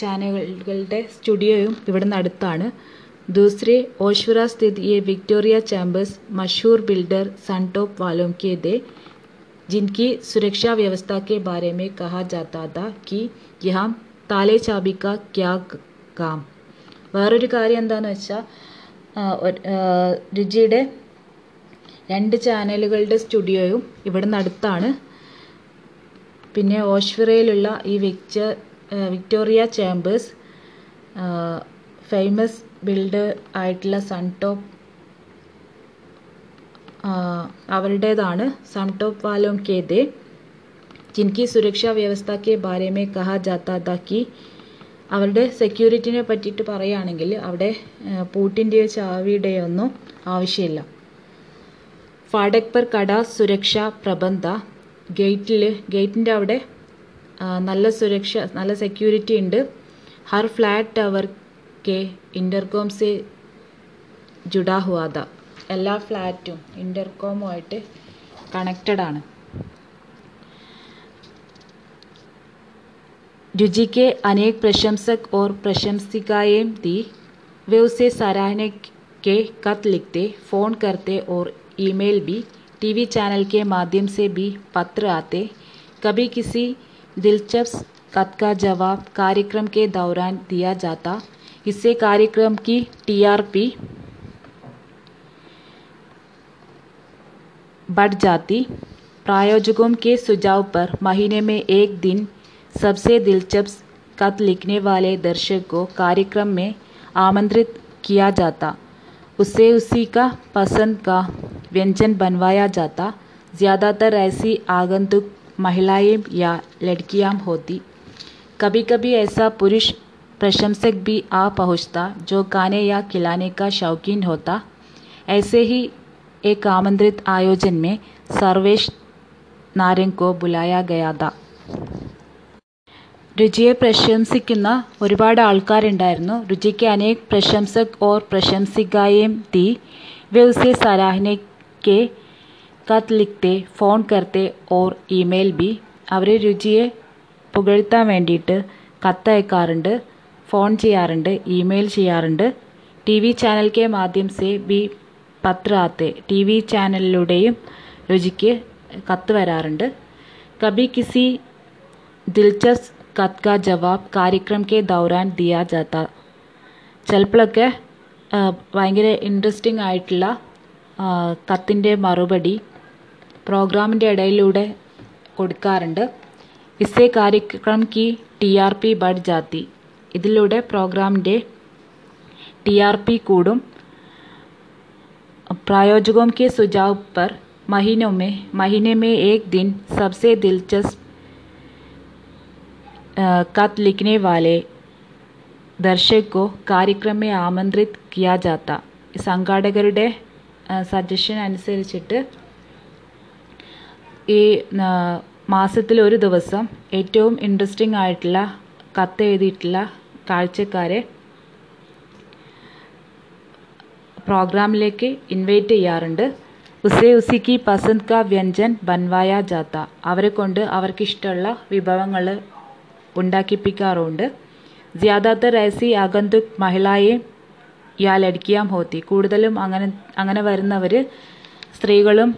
ചാനലുകളുടെ സ്റ്റുഡിയോയും ഇവിടുന്ന് അടുത്താണ് दूसरे ओशवरा स्थित ये विक्टोरिया चैम्बर्स मशहूर बिल्डर सनटॉप वालों के थे जिनकी सुरक्षा व्यवस्था के बारे में कहा जाता था कि यहाँ താലെ ചാബി കാ ക്യാ കാം വേറൊരു കാര്യം എന്താണെന്ന് വെച്ചാൽ രുചിയുടെ രണ്ട് ചാനലുകളുടെ സ്റ്റുഡിയോയും ഇവിടുന്ന് അടുത്താണ് പിന്നെ ഓഷ്വിറയിലുള്ള ഈ വിക്ച വിക്ടോറിയ ചേംബേഴ്സ് ഫേമസ് ബിൽഡർ ആയിട്ടുള്ള സൺടോപ്പ് അവരുടേതാണ് സൺടോപ്പ് വാലോം के थे जिनकी സുരക്ഷാ വ്യവസ്ഥ के बारे में कहा जाता था कि അവരുടെ സെക്യൂരിറ്റിനെ പറ്റിയിട്ട് പറയുകയാണെങ്കിൽ അവിടെ ആ, പൂട്ടിൻ്റെയോ ചാവിയുടെയോ ഒന്നും ആവശ്യമില്ല ഫാടക് പർ കട സുരക്ഷ പ്രബന്ധ ഗേറ്റിൽ ഗേറ്റിൻ്റെ അവിടെ ആ, നല്ല സുരക്ഷ നല്ല സെക്യൂരിറ്റി ഉണ്ട് ഹർ ഫ്ലാറ്റ് ടവർ കെ ഇൻ്റർകോം സെ ജുഡാ ഹുവാദ എല്ലാ ഫ്ലാറ്റും ഇൻ്റർകോമുമായിട്ട് കണക്റ്റഡ് ആണ് रुचि के अनेक प्रशंसक और प्रशंसिकाएं थी वे उसे सराहने के खत लिखते फ़ोन करते और ईमेल भी टीवी चैनल के माध्यम से भी पत्र आते। कभी किसी दिलचस्प खत का जवाब कार्यक्रम के दौरान दिया जाता। इससे कार्यक्रम की टीआरपी बढ़ जाती। प्रायोजकों के सुझाव पर महीने में एक दिन सबसे दिलचस्प खत लिखने वाले दर्शक को कार्यक्रम में आमंत्रित किया जाता। उसे उसी का पसंद का व्यंजन बनवाया जाता। ज़्यादातर ऐसी आगंतुक महिलाएँ या लड़कियाँ होती। कभी कभी ऐसा पुरुष प्रशंसक भी आ पहुँचता, जो खाने या खिलाने का शौकीन होता। ऐसे ही एक आमंत्रित आयोजन में सर्वेश नारंग को बुलाया गया था। രുചിയെ പ്രശംസിക്കുന്ന ഒരുപാട് ആൾക്കാരുണ്ടായിരുന്നു രുചിക്ക് അനേക് പ്രശംസക് ഓർ പ്രശംസിക്കായേം തീ वे उसे सराहने के खत लिखते ഫോൺ करते और ईमेल भी അവർ രുചിയെ പുകഴ്ത്താൻ വേണ്ടിയിട്ട് കത്തയക്കാറുണ്ട് ഫോൺ ചെയ്യാറുണ്ട് ഇമെയിൽ ചെയ്യാറുണ്ട് ടി വി ചാനൽ കെ മാധ്യം സെ ബി പത്ര ആത്തെ ടി വി ചാനലിലൂടെയും രുചിക്ക് കത്ത് വരാറുണ്ട് കബി കിസി ദിൽചസ്പ് കത്ത് കാ ജവാബ് കാര്യക്രം കെ ദൗറാൻ ദിയാ ജാത്ത ചിലപ്പോഴൊക്കെ ഭയങ്കര ഇൻട്രസ്റ്റിംഗ് ആയിട്ടുള്ള കത്തിൻ്റെ മറുപടി പ്രോഗ്രാമിൻ്റെ ഇടയിലൂടെ കൊടുക്കാറുണ്ട് ഇസേ കാര്യക്രം കി ടി ആർ പി ബഡ് ജാത്തി ഇതിലൂടെ പ്രോഗ്രാമിൻ്റെ टी आर पी കൂടും प्रायोजकों के सुझाव पर महीनों में महीने में एक दिन सबसे दिलचस्प खत लिखने वाले दर्शक को कार्यक्रम में आमंत्रित किया जाता സംഘാടകരുടെ സജഷൻ അനുസരിച്ചിട്ട് ഈ മാസത്തിൽ ഒരു ദിവസം ഏറ്റവും ഇൻട്രസ്റ്റിംഗ് ആയിട്ടുള്ള കത്ത് എഴുതിയിട്ടുള്ള കാഴ്ചക്കാരെ പ്രോഗ്രാമിലേക്ക് ഇൻവൈറ്റ് ചെയ്യാറുണ്ട് ഉസേ ഉസിക്ക് പസന്ത് കാ വ്യഞ്ജൻ ബൻവായ ജാത്ത അവരെ കൊണ്ട് അവർക്കിഷ്ടമുള്ള വിഭവങ്ങൾ ഉണ്ടാക്കിപ്പിക്കാറുണ്ട്. ജ്യാദാത്തർ ഐസി ആഗന്തുക് മഹിളയെ ഇയാൾ അടിക്കാൻ ഹോത്തി. കൂടുതലും അങ്ങനെ അങ്ങനെ വരുന്നവർ സ്ത്രീകളും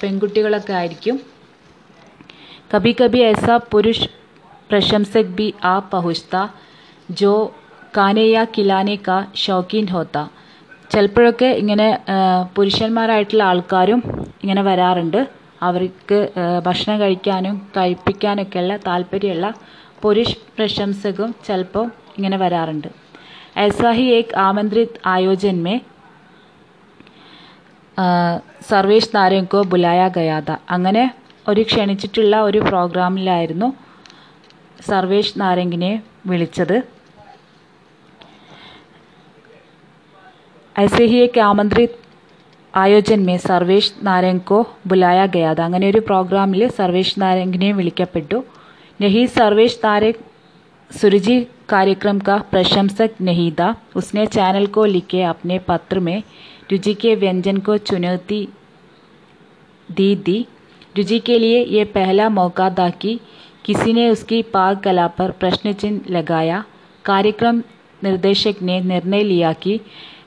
പെൺകുട്ടികളൊക്കെ ആയിരിക്കും. കബി കബി ഐസ പുരുഷ് പ്രശംസക് ബി ആ പഹുസ്ത ജോ കാനേയ കിലാനെ കാ ഷോക്കീൻ ഹോത്ത. ചിലപ്പോഴൊക്കെ ഇങ്ങനെ പുരുഷന്മാരായിട്ടുള്ള ആൾക്കാരും ഇങ്ങനെ വരാറുണ്ട്. അവർക്ക് ഭക്ഷണം കഴിക്കാനും കഴിപ്പിക്കാനൊക്കെയുള്ള താല്പര്യമുള്ള പുരുഷ് പ്രശംസകും ചിലപ്പോൾ ഇങ്ങനെ വരാറുണ്ട്. ഐസാഹി ഏക് ആമന്ത്രിത് ആയോജന്മേ സർവേഷ് നാരങ്കോ ബുലായ ഗയാത. അങ്ങനെ ഒരു ക്ഷണിച്ചിട്ടുള്ള ഒരു പ്രോഗ്രാമിലായിരുന്നു സർവേഷ് നാരങ്കിനെ വിളിച്ചത്. ഐസഹിയേക്ക് ആമന്ത്രിത് ആയോജന്മേ സർവേഷ് നാരങ്കോ ബുലായ ഗയാത. അങ്ങനെ ഒരു പ്രോഗ്രാമിൽ സർവേഷ് നാരങ്കിനെ വിളിക്കപ്പെട്ടു. यही सर्वेश तारे सुरजी कार्यक्रम का प्रशंसक नहीं था। उसने चैनल को लिखे अपने पत्र में, रुचि के व्यंजन को चुनौती दी दी। रुचि के लिए यह पहला मौका था कि किसी ने उसकी पाक कला पर प्रश्न चिन्ह लगाया। कार्यक्रम निर्देशक ने निर्णय लिया कि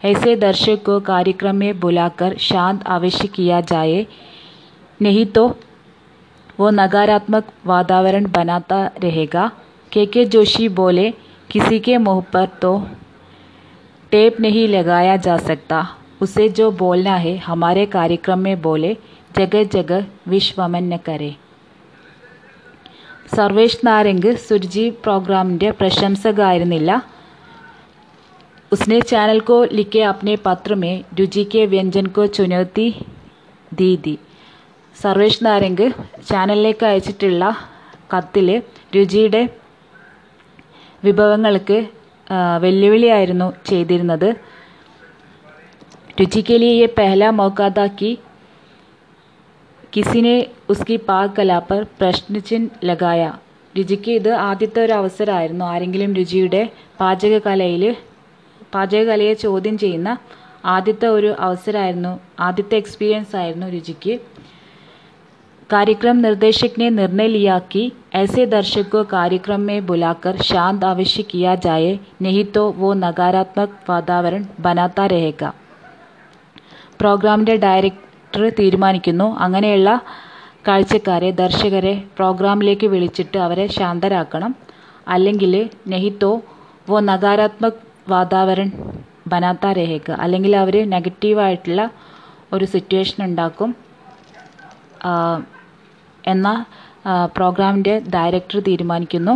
ऐसे दर्शक को कार्यक्रम में बुलाकर शांत अवश्य किया जाए। नहीं तो वो नकारात्मक वातावरण बनाता रहेगा के के जोशी बोले किसी के मुंह पर तो टेप नहीं लगाया जा सकता उसे जो बोलना है हमारे कार्यक्रम में बोले जगह जगह विश्वमन न करे സർവേഷ് നാരംഗ് സുർജി പ്രോഗ്രാമിൻ്റെ പ്രശംസകമായിരുന്നില്ല उसने चैनल को लिखे अपने पत्र में रुचि के व्यंजन को चुनौती दी दी സർവേഷ് നാരംഗ് ചാനലിലേക്ക് അയച്ചിട്ടുള്ള കത്തിൽ രുചിയുടെ വിഭവങ്ങൾക്ക് വെല്ലുവിളിയായിരുന്നു ചെയ്തിരുന്നത്. രുചിക്ക് ലിയെ പെഹല മൗക്ക കിസിനെ ഉസ്കി പാക് കലാപ്പർ പ്രശ്നിച്ചിൻ ലഗായ. രുചിക്ക് ഇത് ആദ്യത്തെ ഒരു അവസരമായിരുന്നു. ആരെങ്കിലും രുചിയുടെ പാചകകലയിൽ പാചകകലയെ ചോദ്യം ചെയ്യുന്ന ആദ്യത്തെ ഒരു അവസരമായിരുന്നു ആദ്യത്തെ എക്സ്പീരിയൻസ് ആയിരുന്നു രുചിക്ക്. कार्यक्रम निर्देशक ने निर्णय लिया कि ऐसे दर्शक को कार्यक्रम में बुलाकर शांत अवश्य किया जाए नहीं तो वो नकारात्मक वातावरण बनाता रहेगा പ്രോഗ്രാമിൻ്റെ ഡയറക്ടർ തീരുമാനിക്കുന്നു അങ്ങനെയുള്ള കാഴ്ചക്കാരെ ദർശകരെ പ്രോഗ്രാമിലേക്ക് വിളിച്ചിട്ട് അവരെ ശാന്തരാക്കണം അല്ലെങ്കിൽ നെഹിത്തോ വോ നകാരാത്മക് വാതാവരൺ ബനാത്ത രഹേക അല്ലെങ്കിൽ അവർ നെഗറ്റീവായിട്ടുള്ള ഒരു സിറ്റുവേഷൻ ഉണ്ടാക്കും എന്ന പ്രോഗ്രാമിൻ്റെ ഡയറക്ടർ തീരുമാനിക്കുന്നു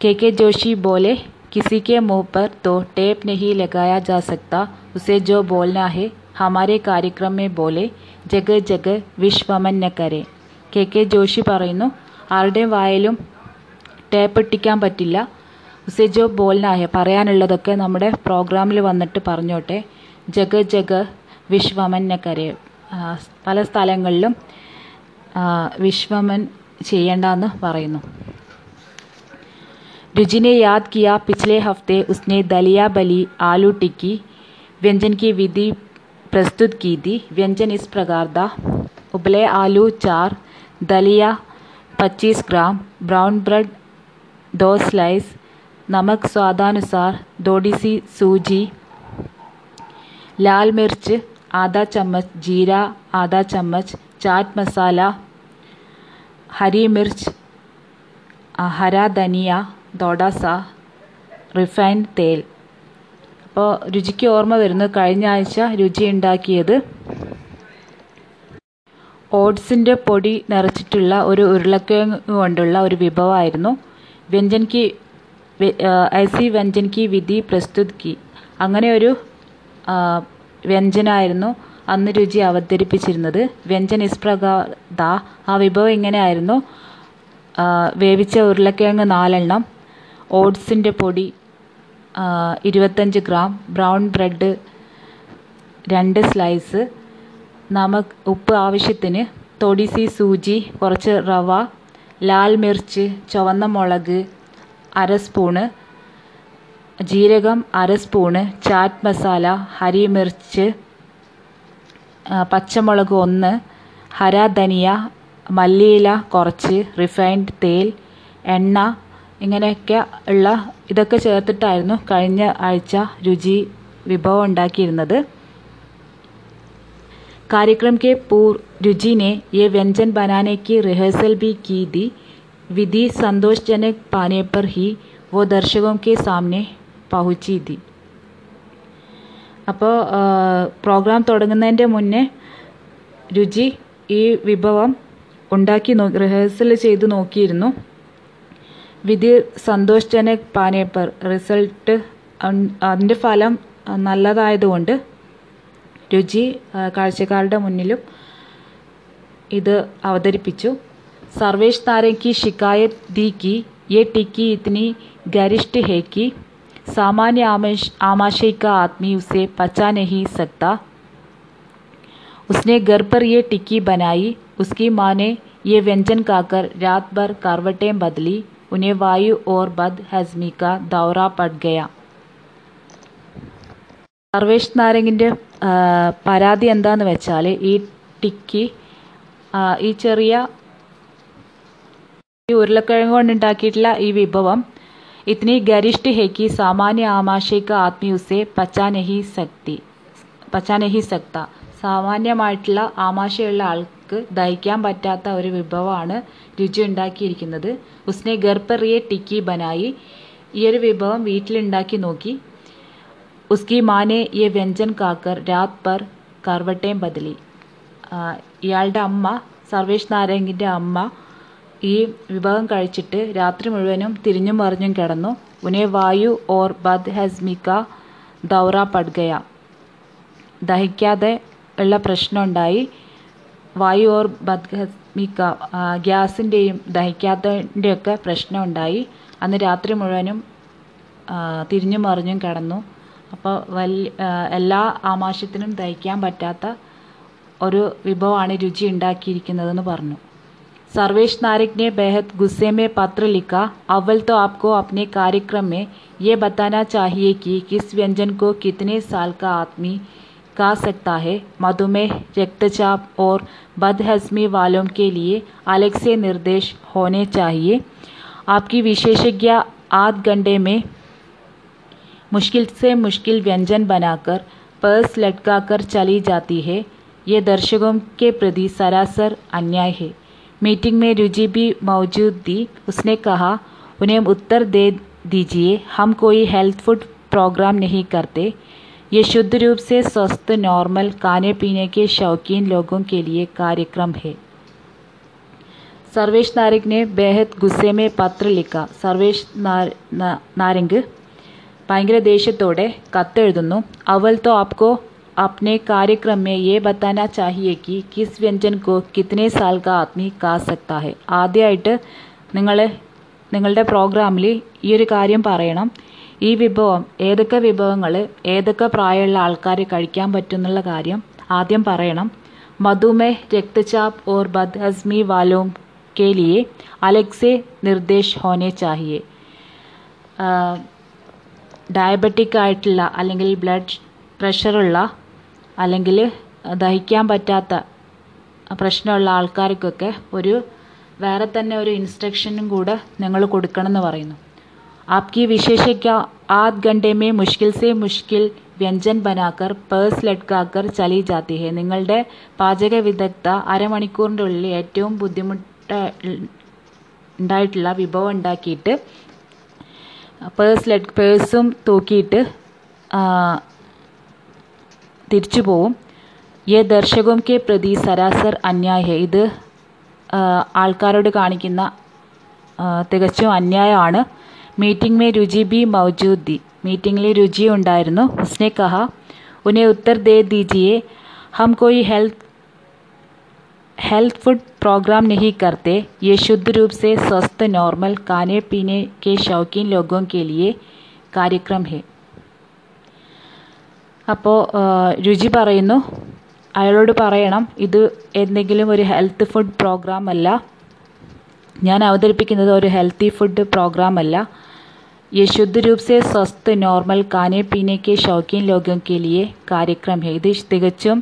കെ കെ ജോഷി ബോലെ किसी के मुंह पर तो टेप नहीं लगाया जा सकता उसे जो बोलना है हमारे कार्यक्रम में बोले ജഗ ജഗ വിശ്വമൻ ന കരെ കെ കെ ജോഷി പറയുന്നു ആരുടെയും വായിലും ടേപ്പ് ഇട്ടിക്കാൻ പറ്റില്ല ഉസെ ജോ ബോൽനാഹെ പറയാനുള്ളതൊക്കെ നമ്മുടെ പ്രോഗ്രാമിൽ വന്നിട്ട് പറഞ്ഞോട്ടെ ജഗ ജഗ വിശ്വമൻ ന കരെ പല സ്ഥലങ്ങളിലും വിശ്വമൻ ചെയ്യേണ്ടെന്ന് പറയുന്നു रुचि ने याद किया पिछले हफ्ते उसने दलिया बली आलू टिक्की व्यंजन की विधि प्रस्तुत की थी व्यंजन इस प्रकार था उबले आलू चार दलिया 25 ग्राम ब्राउन ब्रेड दो स्लाइस नमक स्वादानुसार थोड़ी सी सूजी लाल मिर्च आधा चम्मच जीरा आधा चम्मच चाट मसाला ഹരി മിർച്ച് ഹര ധനിയ ദോഡാസ റിഫൈൻഡ് തേൽ അപ്പോൾ രുചിക്ക് ഓർമ്മ വരുന്നു. കഴിഞ്ഞ ആഴ്ച രുചി ഉണ്ടാക്കിയത് ഓട്സിന്റെ പൊടി നിറച്ചിട്ടുള്ള ഒരു ഉരുളക്കിഴങ്ങ് കൊണ്ടുള്ള ഒരു വിഭവമായിരുന്നു. വ്യഞ്ജൻ കി ഐസി വ്യഞ്ജൻ കി വിധി പ്രസ്തുത് കി. അങ്ങനെ ഒരു വ്യഞ്ജനായിരുന്നു. അന്ന് രുചി അവതരിപ്പിച്ചിരുന്നത്. വ്യഞ്ജൻ ഇസ് പ്രകാർ ദാ ആ വിഭവം ഇങ്ങനെയായിരുന്നു വേവിച്ച ഉരുളക്കിഴങ്ങ് നാലെണ്ണം ഓട്സിന്റെ പൊടി ഇരുപത്തഞ്ച് ഗ്രാം ബ്രൗൺ ബ്രെഡ് രണ്ട് സ്ലൈസ് നമക് ഉപ്പ് ആവശ്യത്തിന് തൊടിസി സൂചി കുറച്ച് റവ ലാൽ മിർച്ച് ചുവന്ന മുളക് അര സ്പൂണ് ജീരകം അര സ്പൂണ് ചാറ്റ് മസാല ഹരി മിർച്ച് പച്ചമുളക് ഒന്ന് ഹര ധനിയ മല്ലിയില കുറച്ച് റിഫൈൻഡ് തേൽ എണ്ണ ഇങ്ങനെയൊക്കെ ഉള്ള ഇതൊക്കെ ചേർത്തിട്ടായിരുന്നു കഴിഞ്ഞ ആഴ്ച രുചി വിഭവം ഉണ്ടാക്കിയിരുന്നത് कार्यक्रम के पूर्व रुचि ने ये व्यंजन बनाने की रिहर्सल भी की थी विधि संतोषजनक पाने पर ही वो दर्शकों के सामने पहुंची थी അപ്പോൾ പ്രോഗ്രാം തുടങ്ങുന്നതിന്റെ മുന്നേ രുചി ഈ വിഭവം ഉണ്ടാക്കി നോ റിഹേഴ്സൽ ചെയ്ത് നോക്കിയിരുന്നു. വിധി സന്തോഷ് ജന പാനേപ്പർ. റിസൾട്ട് അതിന്റെ ഫലം നല്ലതായതുകൊണ്ട് രുചി കാഴ്ചക്കാരുടെ മുന്നിലും ഇത് അവതരിപ്പിച്ചു. സർവേഷ് താരക്ക് ശിക്കായത്ത് ദി കി യെ ടിക്കി ഇത്നി ഗരിഷ്ഠ ഹേക്കി है कि सामान्य आमाशय का आदमी उसे पचा नहीं सकता उसने घर पर ये टिक्की बनाई उसकी माँ ने ये व्यंजन खाकर रात भर करवटें बदली उन्हें वायु और बद हजमी का दौरा पड़ गया സർവേഷ് നാരങ്ങിൻ്റെ പരാതി എന്താന്ന് വെച്ചാൽ ഈ ടിക്കി ഈ ചെറിയ ഈ ഉരുളക്കിഴങ്ങ് കൊണ്ട് ഉണ്ടാക്കിയിട്ടുള്ള ഈ വിഭവം ഇത്തിനി ഗരിഷ്ഠ ഹെക്കി സാമാന്യ ആമാശയ്ക്ക് ആത്മി ഉസെ പച്ചാനഹി ശക്തി പച്ചാനഹി സക്ത സാമാന്യമായിട്ടുള്ള ആമാശയുള്ള ആൾക്ക് ദഹിക്കാൻ പറ്റാത്ത ഒരു വിഭവമാണ് രുചി ഉണ്ടാക്കിയിരിക്കുന്നത് ഉസ്നെ ഗർപ്പറിയെ ടിക്കി ബനായി ഈ ഒരു വിഭവം വീട്ടിലുണ്ടാക്കി നോക്കി उसकी माँ ने ये व्यंजन खाकर रात पर കർവട്ടയും ബദലി ഇയാളുടെ അമ്മ സർവേഷ് നാരങ്ങിൻ്റെ അമ്മ ഈ വിഭവം കഴിച്ചിട്ട് രാത്രി മുഴുവനും തിരിഞ്ഞും മറിഞ്ഞും കിടന്നു. ഉനെ വായു ഓർ ബദ് ഹസ്മിക ദൗറ പഡ്ഗയ. ദഹിക്കാതെ ഉള്ള പ്രശ്നമുണ്ടായി വായു ഓർ ബദ് ഹസ്മിക ഗ്യാസിന്റെയും ദഹിക്കാത്തതിന്റെയൊക്കെ പ്രശ്നമുണ്ടായി അന്ന് രാത്രി മുഴുവനും തിരിഞ്ഞും മറിഞ്ഞും കിടന്നു. അപ്പോൾ വലിയ എല്ലാ ആമാശയത്തിനും ദഹിക്കാൻ പറ്റാത്ത ഒരു വിഭവമാണ് രുചി ഉണ്ടാക്കിയിരിക്കുന്നതെന്ന് പറഞ്ഞു. सर्वेश नारिक ने बेहद गुस्से में पत्र लिखा, अव्वल तो आपको अपने कार्यक्रम में ये बताना चाहिए कि किस व्यंजन को कितने साल का आदमी खा सकता है। मधुमेह, रक्तचाप और बदहजमी वालों के लिए अलग से निर्देश होने चाहिए। आपकी विशेषज्ञ आध घंटे में मुश्किल से मुश्किल व्यंजन बनाकर पर्स लटकाकर चली जाती है। ये दर्शकों के प्रति सरासर अन्याय है। मीटिंग में रुचि भी मौजूद थी उसने कहा उन्हें उत्तर दे दीजिए हम कोई हेल्थ फूड प्रोग्राम नहीं करते ये शुद्ध रूप से स्वस्थ नॉर्मल खाने पीने के शौकीन लोगों के लिए कार्यक्रम है സർവേഷ് നാരംഗ് ने बेहद गुस्से में पत्र लिखा സർവേഷ് നാരംഗ് ഭയങ്കര ദേഷ്യത്തോടെ കത്തെഴുതുന്നു അവൽ तो आपको अपने कार्यक्रम में ये बताना चाहिए कि किस व्यंजन को कितने साल का आदमी खा सकता है ആദ്യമായിട്ട് നിങ്ങൾ നിങ്ങളുടെ പ്രോഗ്രാമിൽ ഈ ഒരു കാര്യം പറയണം ഈ വിഭവം ഏതൊക്കെ വിഭവങ്ങൾ ഏതൊക്കെ പ്രായമുള്ള ആൾക്കാർ കഴിക്കാൻ പറ്റും എന്നുള്ള കാര്യം ആദ്യം പറയണം മധുമേഹ് രക്തചാപ്പ് ഓർ ബദ്ഹസ്മി വാലോം के लिए अलग से निर्देश होने चाहिए ഡയബറ്റിക് ആയിട്ടുള്ള അല്ലെങ്കിൽ ബ്ലഡ് പ്രഷറുള്ള അല്ലെങ്കിൽ ദഹിക്കാൻ പറ്റാത്ത പ്രശ്നമുള്ള ആൾക്കാർക്കൊക്കെ ഒരു വേറെ തന്നെ ഒരു ഇൻസ്ട്രക്ഷനും കൂടെ നിങ്ങൾ കൊടുക്കണം എന്ന് പറയുന്നു. ആപ്കി വിശേഷിക്ക ആധ് ഘണ്ടേമേ മുഷ്കിൽ സേ മുഷ്കിൽ വ്യഞ്ജൻ ബനാക്കർ പേഴ്സ് ലഡ്കാക്കർ ചലി ജാത്തി ഹെ. നിങ്ങളുടെ പാചക വിദഗ്ധ അരമണിക്കൂറിന്റെ ഉള്ളിൽ ഏറ്റവും ബുദ്ധിമുട്ട് ഉണ്ടായിട്ടുള്ള വിഭവം ഉണ്ടാക്കിയിട്ട് പേഴ്സ് ലഡ് പേഴ്സും തൂക്കിയിട്ട് തിരിച്ചു പോവും യെ ദർശകം കെ പ്രതി സരാസർ അന്യായ ഹെ ഇത് ആൾക്കാരോട് കാണിക്കുന്ന തികച്ചും അന്യായമാണ് മീറ്റിംഗ് മേ രുചി ബി മൗജൂദ് ദി മീറ്റിംഗിൽ രുചി ഉണ്ടായിരുന്നു ഉസ്നെ കഹ ഉന്നെ ഉത്തർ ദേ ദീജിയെ ഹം കോയി ഹെൽത്ത് हेल्थ फूड प्रोग्राम नहीं करते ये शुद्ध रूप से स्वस्थ नॉर्मल खाने पीने के शौकीन लोगों के लिए कार्यक्रम है അപ്പോൾ രുചി പറയുന്നു അയാളോട് പറയണം ഇത് എന്തെങ്കിലും ഒരു ഹെൽത്ത് ഫുഡ് പ്രോഗ്രാം അല്ല ഞാൻ അവതരിപ്പിക്കുന്നത് ഒരു ഹെൽത്തി ഫുഡ് പ്രോഗ്രാം അല്ല ये शुद्ध रूप से स्वस्थ नॉर्मल खाने पीने के शौकीन लोगों के लिए कार्यक्रम है ഇത് തികച്ചും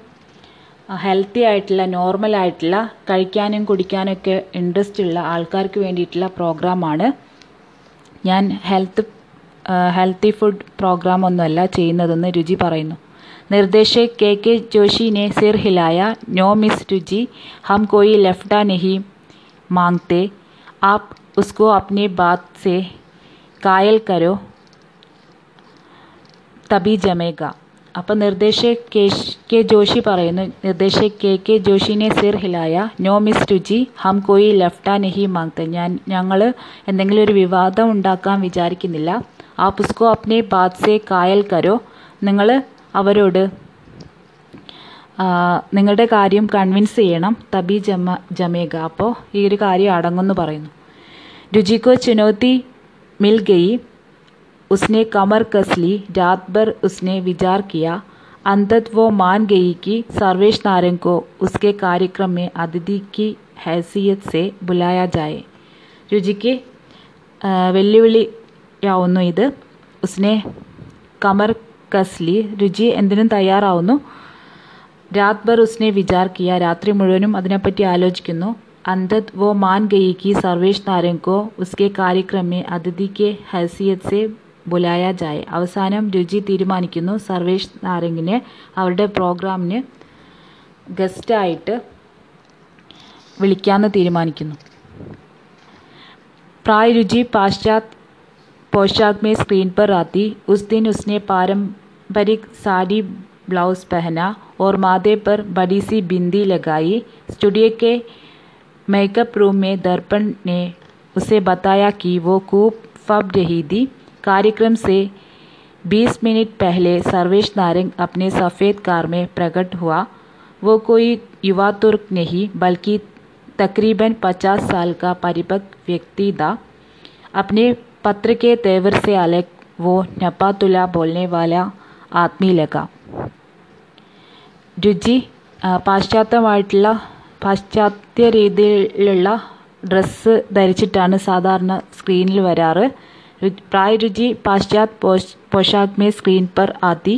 ഹെൽത്തി ആയിട്ടുള്ള നോർമൽ ആയിട്ടുള്ള കഴിക്കാനും കുടിക്കാനൊക്കെ ഇൻട്രസ്റ്റ് ഉള്ള ആൾക്കാർക്ക് വേണ്ടിയിട്ടുള്ള പ്രോഗ്രാമാണ് ഞാൻ ഹെൽത്ത് ഹെൽത്തി ഫുഡ് പ്രോഗ്രാം ഒന്നുമല്ല ചെയ്യുന്നതെന്ന് രുചി പറയുന്നു നിർദ്ദേശക് കെ കെ ജോഷി ने सिर हिलाया नो मिस रुचि हम कोई लफड़ा नहीं मांगते आप उसको अपने बात से कायल करो തബി ജമേഗ അപ്പം നിർദ്ദേശക് കെ കെ ജോഷി പറയുന്നു നിർദ്ദേശക് കെ കെ ജോഷിനെ സിർ ഹിലായ നോ മിസ് രുചി ഹം കോയി ലഫ്റ്റ നെഹി മാങ്ത ഞാൻ ഞങ്ങൾ എന്തെങ്കിലും ഒരു വിവാദം ഉണ്ടാക്കാൻ വിചാരിക്കുന്നില്ല ആ പുസ്കോ അപ്നെ ബാത് സെ കായൽ കരോ നിങ്ങൾ അവരോട് നിങ്ങളുടെ കാര്യം കൺവിൻസ് ചെയ്യണം തബി ജമ ജമേഗ അപ്പോൾ ഈ ഒരു കാര്യം അടങ്ങുമെന്ന് പറയുന്നു രുചിക്കോ ചുനൗത്തി മിൽ ഗയി उसने कमर कस ली रात भर उसने विचार किया अंतत वो मान गई कि सर्वेश नारंग को उसके कार्यक्रम में अतिथि हैसियत से बुलाया जाए രുചിക്ക് വെല്ലുവിളിയാവുന്നു ഇത് ഉസ്നെ കമർ കസ്ലി രുചി എന്തിനും തയ്യാറാവുന്നു രാത് ഭർ ഉസ്നെ വിചാർ കിയ രാത്രി മുഴുവനും അതിനെപ്പറ്റി ആലോചിക്കുന്നു അന്തത് വോ മാൻ ഗയി കി സർവേഷ് നാരംഗ് കോ ഉസ്കെ കാര്യക്രം മേ അതിഥി കെ ഹൈസിയത് സെ ബുലായ ജായ അവസാനം രുചി തീരുമാനിക്കുന്നു സർവേഷ് നാരംഗിനെ അവരുടെ പ്രോഗ്രാമിന് ഗസ്റ്റായിട്ട് വിളിക്കാമെന്ന് തീരുമാനിക്കുന്നു प्राय रुचि पाश्चात पोशाक में स्क्रीन पर आती। उस दिन उसने पारंपरिक साड़ी, ब्लाउज पहना और माथे पर बड़ी सी बिंदी लगाई। स्टूडियो के मेकअप रूम में दर्पण ने उसे बताया कि वो खूब फब रही थी। कार्यक्रम से 20 मिनट पहले सर्वेश नारंग अपने सफ़ेद कार में प्रकट हुआ। वो कोई युवा तुर्क नहीं, बल्कि तकरीबन 50 साल का परिपक्व व्यक्ति था। अपने पत्र के तेवर से अलग वो नपातुला बोलने वाला आदमी लगा രുചി പാശ്ചാത്യമായിട്ടുള്ള പാശ്ചാത്യ രീതിയിലുള്ള ഡ്രസ്സ് ധരിച്ചിട്ടാണ് സാധാരണ സ്ക്രീനിൽ വരാറ് प्राय रुचि पाश्चात पोशाक में स्क्रीन पर आती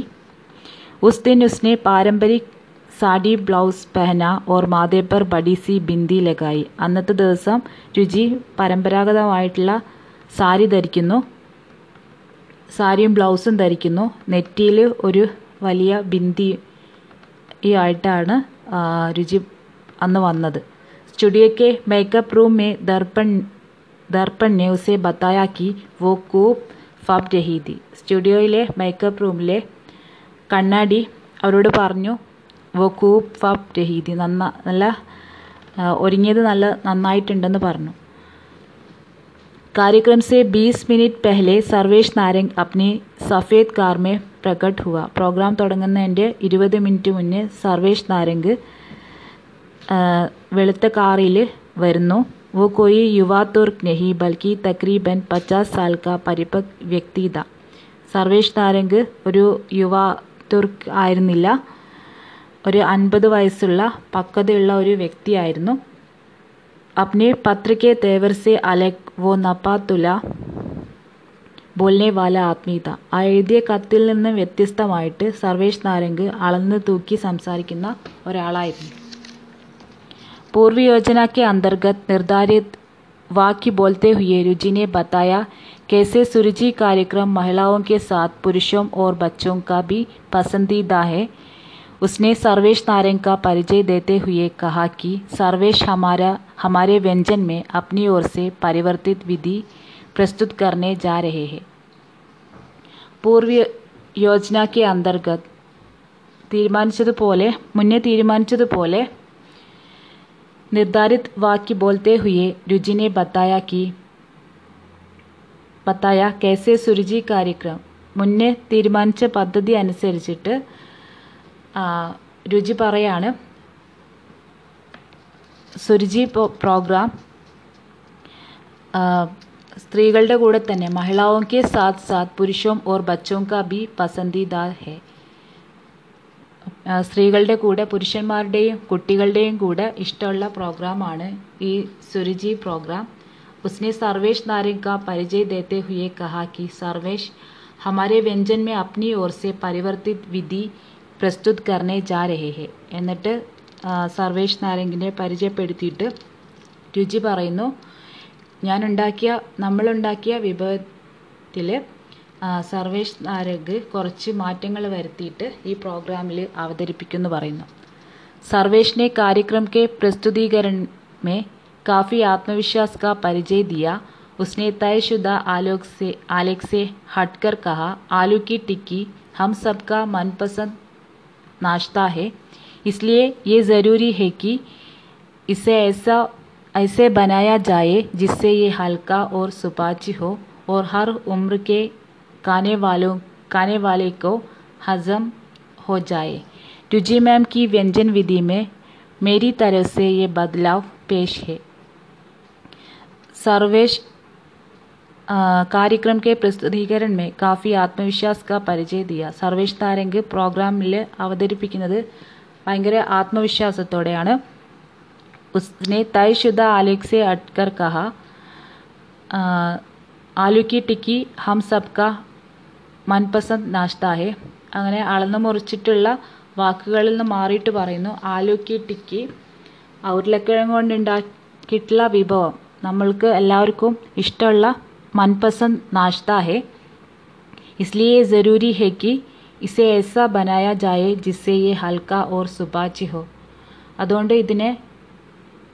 उस दिन उसने पारंपरिक സാഡി ബ്ലൗസ് പെഹന or Matte per buddy C bindi ലഗായി അന്നത്തെ ദിവസം രുചി പരമ്പരാഗതമായിട്ടുള്ള സാരി ധരിക്കുന്നു സാരിയും ബ്ലൗസും ധരിക്കുന്നു നെറ്റിയിൽ ഒരു വലിയ ബിന്ദി ഈ ആയിട്ടാണ് രുചി അന്ന് വന്നത് സ്റ്റുഡിയോ के मेकअप रूम में दर्पण दर्पण ने उसे बताया कि वो खूब ഫബ് രഹി थी സ്റ്റുഡിയോയിലെ മേക്കപ്പ് റൂമിലെ കണ്ണാടി അവരോട് പറഞ്ഞു വോ കൂപ്പ് ഫബ് രഹീതി നന്ന നല്ല ഒരുങ്ങിയത് നല്ല നന്നായിട്ടുണ്ടെന്ന് പറഞ്ഞു कार्यक्रम से 20 മിനിറ്റ് पहले സർവേഷ് നാരംഗ് अपनी സഫേദ് കാർ में പ്രകട്ട് ഹുവ പ്രോഗ്രാം തുടങ്ങുന്നതിൻ്റെ ഇരുപത് മിനിറ്റ് മുന്നേ സർവേഷ് നാരംഗ് വെളുത്ത കാറിൽ വരുന്നു वो कोई युवा तुर्क नहीं बल्कि तकरीबन 50 साल का परिपक्व व्यक्ति था സർവേഷ് നാരംഗ് ഒരു യുവ തുർക്ക് ആയിരുന്നില്ല ഒരു അൻപത് വയസ്സുള്ള പക്വതയുള്ള ഒരു വ്യക്തിയായിരുന്നു അപ്നെ പത്രക്കെ തേവർ സെ അലക് വോ നപ്പാത്തുല ബോൽനെ വാല ആത്മീയത ആ എഴുതിയ കത്തിൽ നിന്ന് വ്യത്യസ്തമായിട്ട് സർവേഷ് നാരംഗ് അളന്ന് തൂക്കി സംസാരിക്കുന്ന ഒരാളായിരുന്നു पूर्व योजना के अंतर्गत निर्धारित वाक्य बोलते हुए रुचि ने बताया कैसे सुरुचि कार्यक्रम महिलाओं के साथ पुरुषों और बच्चों का भी पसंदीदा है उसने सर्वेश नारंग का परिचय देते हुए कहा कि सर्वेश हमारा हमारे व्यंजन में अपनी ओर से परिवर्तित विधि प्रस्तुत करने जा रहे हैं पूर्व യോജന കെ അന്തർഗത് തീരുമാനിച്ചതുപോലെ മുന്നേ തീരുമാനിച്ചതുപോലെ निर्धारित वाक्य बोलते हुए रुचि ने बताया कि बताया कैसे സുരുചി കാര്യക്രം മുന്നേ തീരുമാനിച്ച പദ്ധതി അനുസരിച്ചിട്ട് രുചി പറയാണ് സുരുചി പ്രോഗ്രാം സ്ത്രീകളുടെ കൂടെ തന്നെ महिलाओं के साथ साथ पुरुषों और बच्चों का भी पसंदीदा है സ്ത്രീകളുടെ കൂടെ പുരുഷന്മാരുടെയും കുട്ടികളുടെയും കൂടെ ഇഷ്ടമുള്ള പ്രോഗ്രാമാണ് ഈ സുരുചി പ്രോഗ്രാം उसने सर्वेश नारंग का परिचय देते हुए कहा कि सर्वेश हमारे व्यंजन में अपनी ओर से परिवर्तित विधि പ്രസ്തുത് കർണേ ജാ രഹേ ഹെ എന്നിട്ട് സർവേഷ് നാരംഗിനെ പരിചയപ്പെടുത്തിയിട്ട് രുചി പറയുന്നു ഞാൻ ഉണ്ടാക്കിയ നമ്മളുണ്ടാക്കിയ വിഭവത്തിൽ സർവേഷ് നാരംഗ് കുറച്ച് മാറ്റങ്ങൾ വരുത്തിയിട്ട് ഈ പ്രോഗ്രാമിൽ അവതരിപ്പിക്കുമെന്ന് പറയുന്നു सर्वेश ने कार्यक्रम के प्रस्तुतिकरण में काफ़ी आत्मविश्वास का परिचय दिया उसने तयशुदा आलोक से आलेख से हटकर कहा आलू की टिक्की हम सबका मनपसंद नाश्ता है। इसलिए ये ज़रूरी है कि इसे ऐसा, ऐसे बनाया जाए जिससे ये हल्का और सुपाच्य हो और हर उम्र के खाने वालों, खाने वाले को हजम हो जाए। रुचि मैम की व्यंजन विधि में मेरी तरफ़ से ये बदलाव पेश है। सर्वेश कार्यक्रम के प्रस्तुतीकरण में काफ़ी ആത്മവിശ്വാസ് का പരിചയ ദിയ സർവേഷ് താരങ്ക് പ്രോഗ്രാമിൽ അവതരിപ്പിക്കുന്നത് ഭയങ്കര ആത്മവിശ്വാസത്തോടെയാണ് उसने तयशुदा आलेख से अटकर कहा ആലു കി ടിക്കി ഹം സബ്ക മൻപസന്ദ് നാഷ്ത ഹെ അങ്ങനെ അളന്ന് മുറിച്ചിട്ടുള്ള വാക്കുകളിൽ നിന്ന് മാറിയിട്ട് പറയുന്നു ആലു കി ടിക്കി ഉരുളക്കിഴങ്ങ് കൊണ്ട് ഉണ്ടാക്കിയിട്ടുള്ള വിഭവം നമ്മൾക്ക് എല്ലാവർക്കും ഇഷ്ടമുള്ള मनपसंद नाश्ता है इसलिए ज़रूरी है कि इसे ऐसा बनाया जाए जिससे ये हल्का और സുപാച്ചി ഹോ അതുകൊണ്ട് ഇതിനെ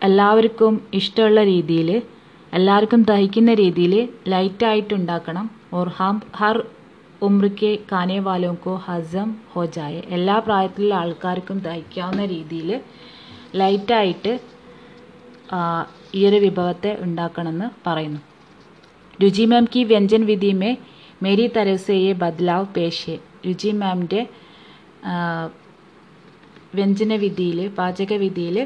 എല്ലാവർക്കും ഇഷ്ടമുള്ള രീതിയിൽ എല്ലാവർക്കും ദഹിക്കുന്ന രീതിയിൽ ലൈറ്റായിട്ട് ഉണ്ടാക്കണം ഓർ ഹം ഹർ ഉമ്രയ്ക്ക് കാനെ വാലോക്കോ ഹസം ഹോ ജായ എല്ലാ പ്രായത്തിലുള്ള ആൾക്കാർക്കും ദഹിക്കാവുന്ന രീതിയിൽ ലൈറ്റായിട്ട് ഈ ഒരു വിഭവത്തെ ഉണ്ടാക്കണമെന്ന് പറയുന്നു രുചി മാം की व्यंजन विधि में मेरी तरफ से ये बदलाव पेश है രുചി മാമിൻ്റെ വ്യഞ്ജന വിധിയിൽ പാചക വിധിയിൽ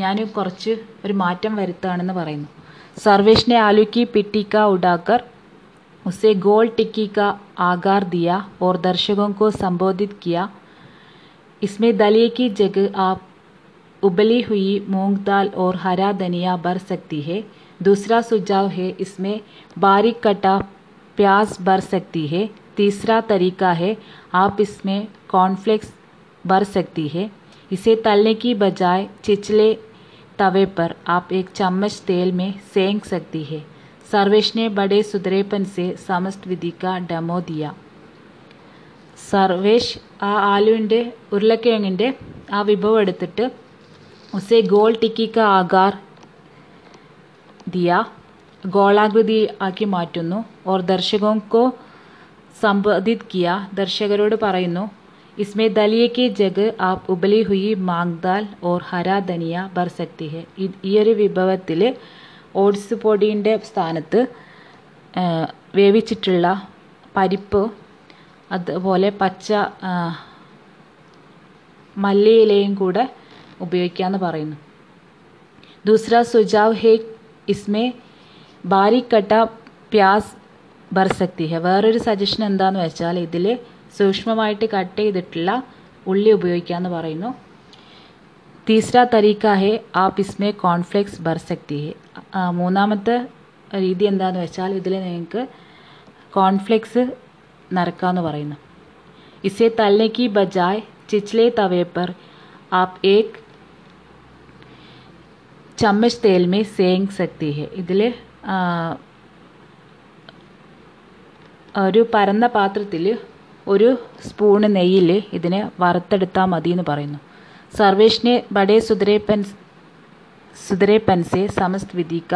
ഞാൻ കുറച്ച് ഒരു മാറ്റം വരുത്തുകയാണെന്ന് പറയുന്നു सर्वेश ने आलू की पिट्टी का उड़ाकर उसे गोल टिक्की का आकार दिया और दर्शकों को संबोधित किया इसमें दलिए की जगह आप उबली हुई मूंग दाल और हरा धनिया भर सकती है दूसरा सुझाव है इसमें बारीक कटा प्याज भर सकती है तीसरा तरीका है आप इसमें कॉर्नफ्लेक्स भर सकती है इसे तलने की बजाय चिचले तवे पर आप एक चम्मच तेल में सेंक सकती है सर्वेश ने बड़े सुधरेपन से समस्त विधि का डेमो दिया സർവേഷ് ആ ആലുവിൻ്റെ ഉരുളക്കിഴങ്ങിൻ്റെ ആ വിഭവം എടുത്തിട്ട് ഉസെ ഗോൾ ടിക്കി കാ ആകാർ दिया ഗോളാകൃതി ആക്കി മാറ്റുന്നു ഓർ ദർശകോക്കോ സംബോധിത് കിയ ദർശകരോട് പറയുന്നു इसमें दलिए की जगह आप उबली हुई मांग दाल और हरा ധനിയ ഭർ സക്തി ഹെ ഈ ഒരു വിഭവത്തിൽ ഓട്സ് പൊടിയുടെ സ്ഥാനത്ത് വേവിച്ചിട്ടുള്ള പരിപ്പ് അതുപോലെ പച്ച മല്ലിയിലയും കൂടെ ഉപയോഗിക്കാമെന്ന് പറയുന്നു दूसरा सुझाव है ഇസ്മേ ബാരിക് കട്ട പ്യാസ് ബർസക്തി ഹെ വേറൊരു സജഷൻ എന്താണെന്ന് വെച്ചാൽ ഇതിൽ സൂക്ഷ്മമായിട്ട് കട്ട് ചെയ്തിട്ടുള്ള ഉള്ളി ഉപയോഗിക്കാമെന്ന് പറയുന്നു. തീസ്ര തരീക്ക ഹെ ആ പിസ്മേ കോൺഫ്ലെക്സ് ബർസക്തി ഹെ മൂന്നാമത്തെ രീതി എന്താണെന്ന് വെച്ചാൽ ഇതിൽ നിങ്ങൾക്ക് കോൺഫ്ലെക്സ് നടക്കാമെന്ന് പറയുന്നു. ഇസേ തല്ലേക്ക് ബജായ് ചിച്ചിലെ തവേപ്പർ ആപ് ആപ്പ് ഏക് ചമ്മച്ച് तेल में सेंक सकती है ഇതിൽ ഒരു പരന്ന പാത്രത്തിൽ ഒരു സ്പൂണ് നെയ്യിൽ ഇതിനെ വറുത്തെടുത്താൽ മതി എന്ന് പറയുന്നു. സർവേഷിനെ ബഡേ സുധരേപ്പൻ സുധരേപ്പൻ സെ സമസ്ത് വിധിക്ക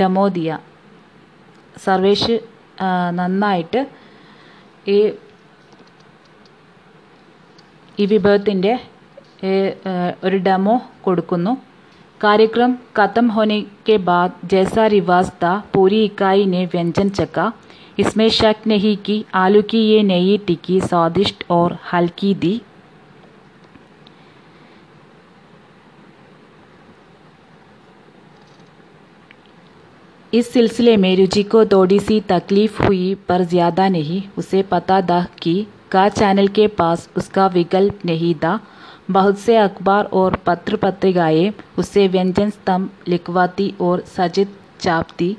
ഡമോ ദിയ. സർവേഷ് നന്നായിട്ട് ഈ ഈ വിഭവത്തിന്റെ ഒരു ഡെമോ കൊടുക്കുന്നു. कार्यक्रम खत्म होने के बाद जैसा रिवाज था, पूरी इकाई ने व्यंजन चखा। इसमें शक नहीं कि आलू की ये नई टिक्की स्वादिष्ट और हल्की थी। इस सिलसिले में रुचि को थोड़ी सी तकलीफ़ हुई, पर ज़्यादा नहीं। उसे पता था कि का चैनल के पास उसका विकल्प नहीं था। बहुत से अखबार और पत्र पत्रिकाएँ उससे व्यंजन स्तंभ लिखवाती और सजित छापती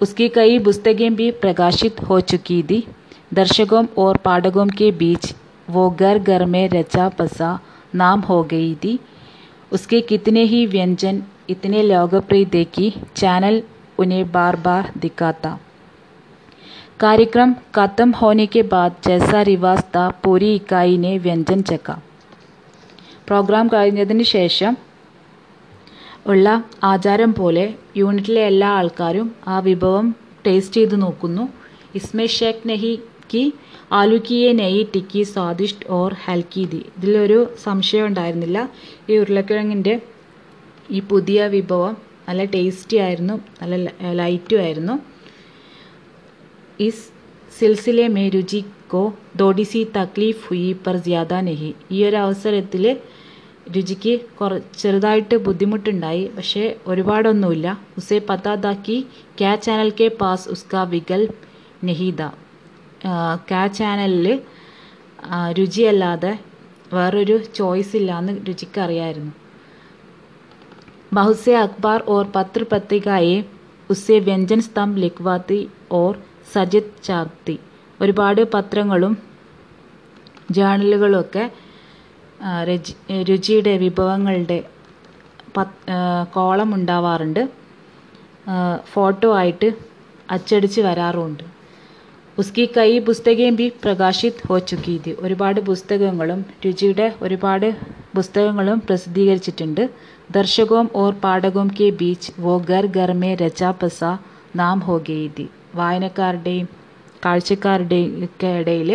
उसकी कई पुस्तकें भी प्रकाशित हो चुकी थी। दर्शकों और पाठकों के बीच वो घर घर में रचा बसा नाम हो गई थी। उसके कितने ही व्यंजन, इतने लोकप्रिय थे कि चैनल उन्हें बार बार दिखाता। कार्यक्रम खत्म होने के बाद जैसा रिवाज था, पूरी इकाई ने व्यंजन चखा। പ്രോഗ്രാം കഴിഞ്ഞതിന് ശേഷം ഉള്ള ആചാരം പോലെ യൂണിറ്റിലെ എല്ലാ ആൾക്കാരും ആ വിഭവം ടേസ്റ്റ് ചെയ്ത് നോക്കുന്നു. ഇസ്മേ ഷേഖ് നെഹി കി ആലുക്കിയെ കിയെ നെയ്യ് ടിക്കി സ്വാദിഷ്ട് ഓർ ഹൽക്കി ദി. ഇതിലൊരു സംശയം ഉണ്ടായിരുന്നില്ല. ഈ ഉരുളക്കിഴങ്ങിന്റെ ഈ പുതിയ വിഭവം നല്ല ടേസ്റ്റി ആയിരുന്നു നല്ല ലൈറ്റും ആയിരുന്നു. ഇസ് സിൽസിലെ മേ രുചി കോ ദോഡിസി തക്ലീഫ് ഹുയി പർ ജ്യാദ നെഹി. ഈ ഒരു അവസരത്തിൽ രുചിക്ക് കുറ ചെറുതായിട്ട് ബുദ്ധിമുട്ടുണ്ടായി. പക്ഷേ ഒരുപാടൊന്നുമില്ല. ഉസേ പത്താതാക്കി ക്യാ ചാനൽ കെ പാസ് ഉസ്കാ വികൽ നെഹീദ. ക്യാ ചാനലിൽ രുചിയല്ലാതെ വേറൊരു ചോയ്സ് ഇല്ല ഇല്ലാന്ന് രുചിക്കറിയായിരുന്നു. ബഹുസെ അക്ബാർ ഓർ പത്രപത്രികയെ ഉസെ വ്യഞ്ജൻ സ്തംഭ് ലിഖ്വാത്തി ഓർ സജിത് ചാർത്തി ഒരുപാട് പത്രങ്ങളും ജേണലുകളും ഒക്കെ രചി രുചിയുടെ വിഭവങ്ങളുടെ കോളം ഉണ്ടാവാറുണ്ട് ഫോട്ടോ ആയിട്ട് അച്ചടിച്ച് വരാറുമുണ്ട്. ഉസ്കി കൈ പുസ്തകയും ബി പ്രകാശിത് ഹോ ചുക്കി തി ഒരുപാട് പുസ്തകങ്ങളും രുചിയുടെ ഒരുപാട് പുസ്തകങ്ങളും പ്രസിദ്ധീകരിച്ചിട്ടുണ്ട്. ദർശകവും ഓർ പാഠകവും കെ ബീച്ച് വോ ഗർ ഗർമേ രച പസ നാം ഹോ ഗെയ്തി വായനക്കാരുടെയും കാഴ്ചക്കാരുടെയും ഒക്കെ ഇടയിൽ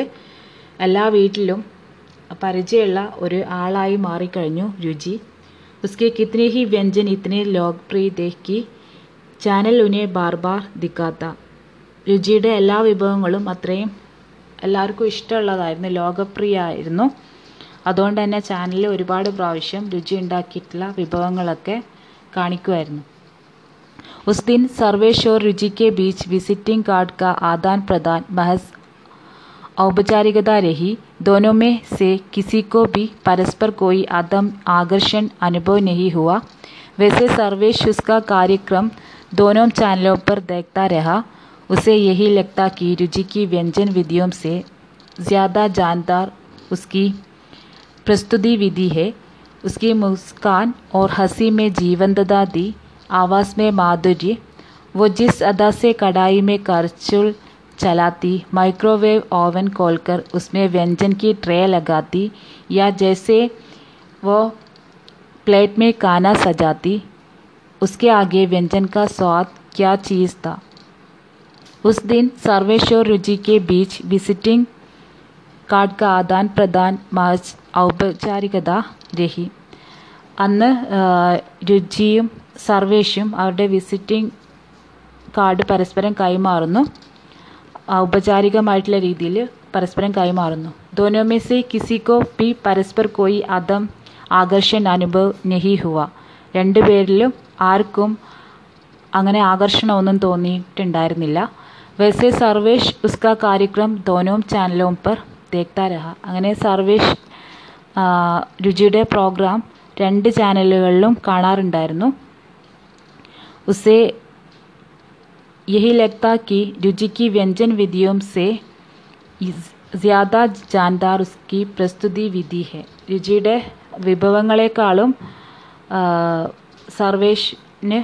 എല്ലാ വീട്ടിലും പരിചയമുള്ള ഒരു ആളായി മാറിക്കഴിഞ്ഞു രുചി ഉസ്കെ Kitne he വ്യഞ്ജൻ ഇത്തനെ Lokpriya ദേഖി channel ഉനെ bar bar ദിക്കാത്ത രുചിയുടെ എല്ലാ വിഭവങ്ങളും അത്രയും എല്ലാവർക്കും ഇഷ്ടമുള്ളതായിരുന്നു ലോകപ്രിയമായിരുന്നു അതുകൊണ്ട് തന്നെ ചാനലിൽ ഒരുപാട് പ്രാവശ്യം രുചി ഉണ്ടാക്കിയിട്ടുള്ള വിഭവങ്ങളൊക്കെ കാണിക്കുമായിരുന്നു उस दिन सर्वेश और रुचि के बीच विजिटिंग कार्ड का आदान प्रदान महज औपचारिकता रही दोनों में से किसी को भी परस्पर कोई आदम, आकर्षण, अनुभव नहीं हुआ। वैसे सर्वेश उसका कार्यक्रम दोनों चैनलों पर देखता रहा। उसे यही लगता कि रुचि की व्यंजन विधियों से ज़्यादा जानदार उसकी प्रस्तुति विधि है। उसकी मुस्कान और हँसी में जीवंतता दी, आवाज़ में माधुर्य, वो जिस अदा से कढ़ाई में करछुल चलाती माइक्रोवेव ओवन खोलकर उसमें व्यंजन की ट्रे लगाती या जैसे वो प्लेट में खाना सजाती उसके आगे व्यंजन का स्वाद क्या चीज़ था उस दिन सर्वेश और रुचि के बीच विजिटिंग कार्ड का आदान प्रदान महज ഔപചാരികത രഹി അന്ന് രുചിയും സർവേഷും അവരുടെ വിസിറ്റിംഗ് കാർഡ് പരസ്പരം കൈമാറുന്നു ഔപചാരികമായിട്ടുള്ള രീതിയിൽ പരസ്പരം കൈമാറുന്നു. ദോനോ കിസിക്കോ പി പരസ്പർ കോയി അതം ആകർഷൻ അനുഭവ് നെഹി ഹുവ. രണ്ടു പേരിലും ആർക്കും അങ്ങനെ ആകർഷണമൊന്നും തോന്നിയിട്ടുണ്ടായിരുന്നില്ല. വെസെ സർവേഷ് ഉസ്ക കാര്യക്രം ദോനോം ചാനലോം പെർ തേക്താരഹ അങ്ങനെ സർവേഷ് രുചിയുടെ പ്രോഗ്രാം രണ്ട് ചാനലുകളിലും കാണാറുണ്ടായിരുന്നു. ഉസേ यही लगता कि रुचि की व्यंजन विधियों से ज़्यादा जानदार उसकी പ്രസ്തുതി വിധി ഹെ രുചിയുടെ വിഭവങ്ങളെക്കാളും സർവേഷിന്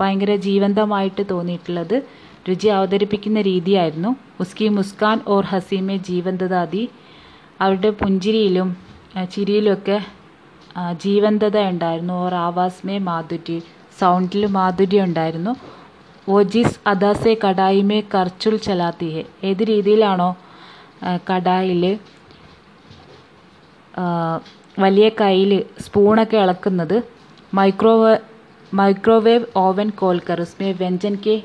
ഭയങ്കര ജീവന്തമായിട്ട് തോന്നിയിട്ടുള്ളത് രുചി അവതരിപ്പിക്കുന്ന രീതിയായിരുന്നു ഉസ്കി മുസ്കാൻ ഓർ ഹസീമെ ജീവന്തതാദി അവരുടെ പുഞ്ചിരിയിലും ചിരിയിലൊക്കെ ജീവന്തത ഉണ്ടായിരുന്നു ഓർ ആവാസ്മേ മാധുര്യ സൗണ്ടിൽ മാധുര്യം ഉണ്ടായിരുന്നു ഓ ജിസ് അദാസെ കടായിമേ കർച്ചുൽ ചലാത്തി ഹെ ഏത് രീതിയിലാണോ കടായിൽ വലിയ കയ്യിൽ സ്പൂണൊക്കെ ഇളക്കുന്നത് മൈക്രോവേ മൈക്രോവേവ് ഓവൻ കോൽക്കർ ഉസ്മേ വ്യഞ്ജൻ കെ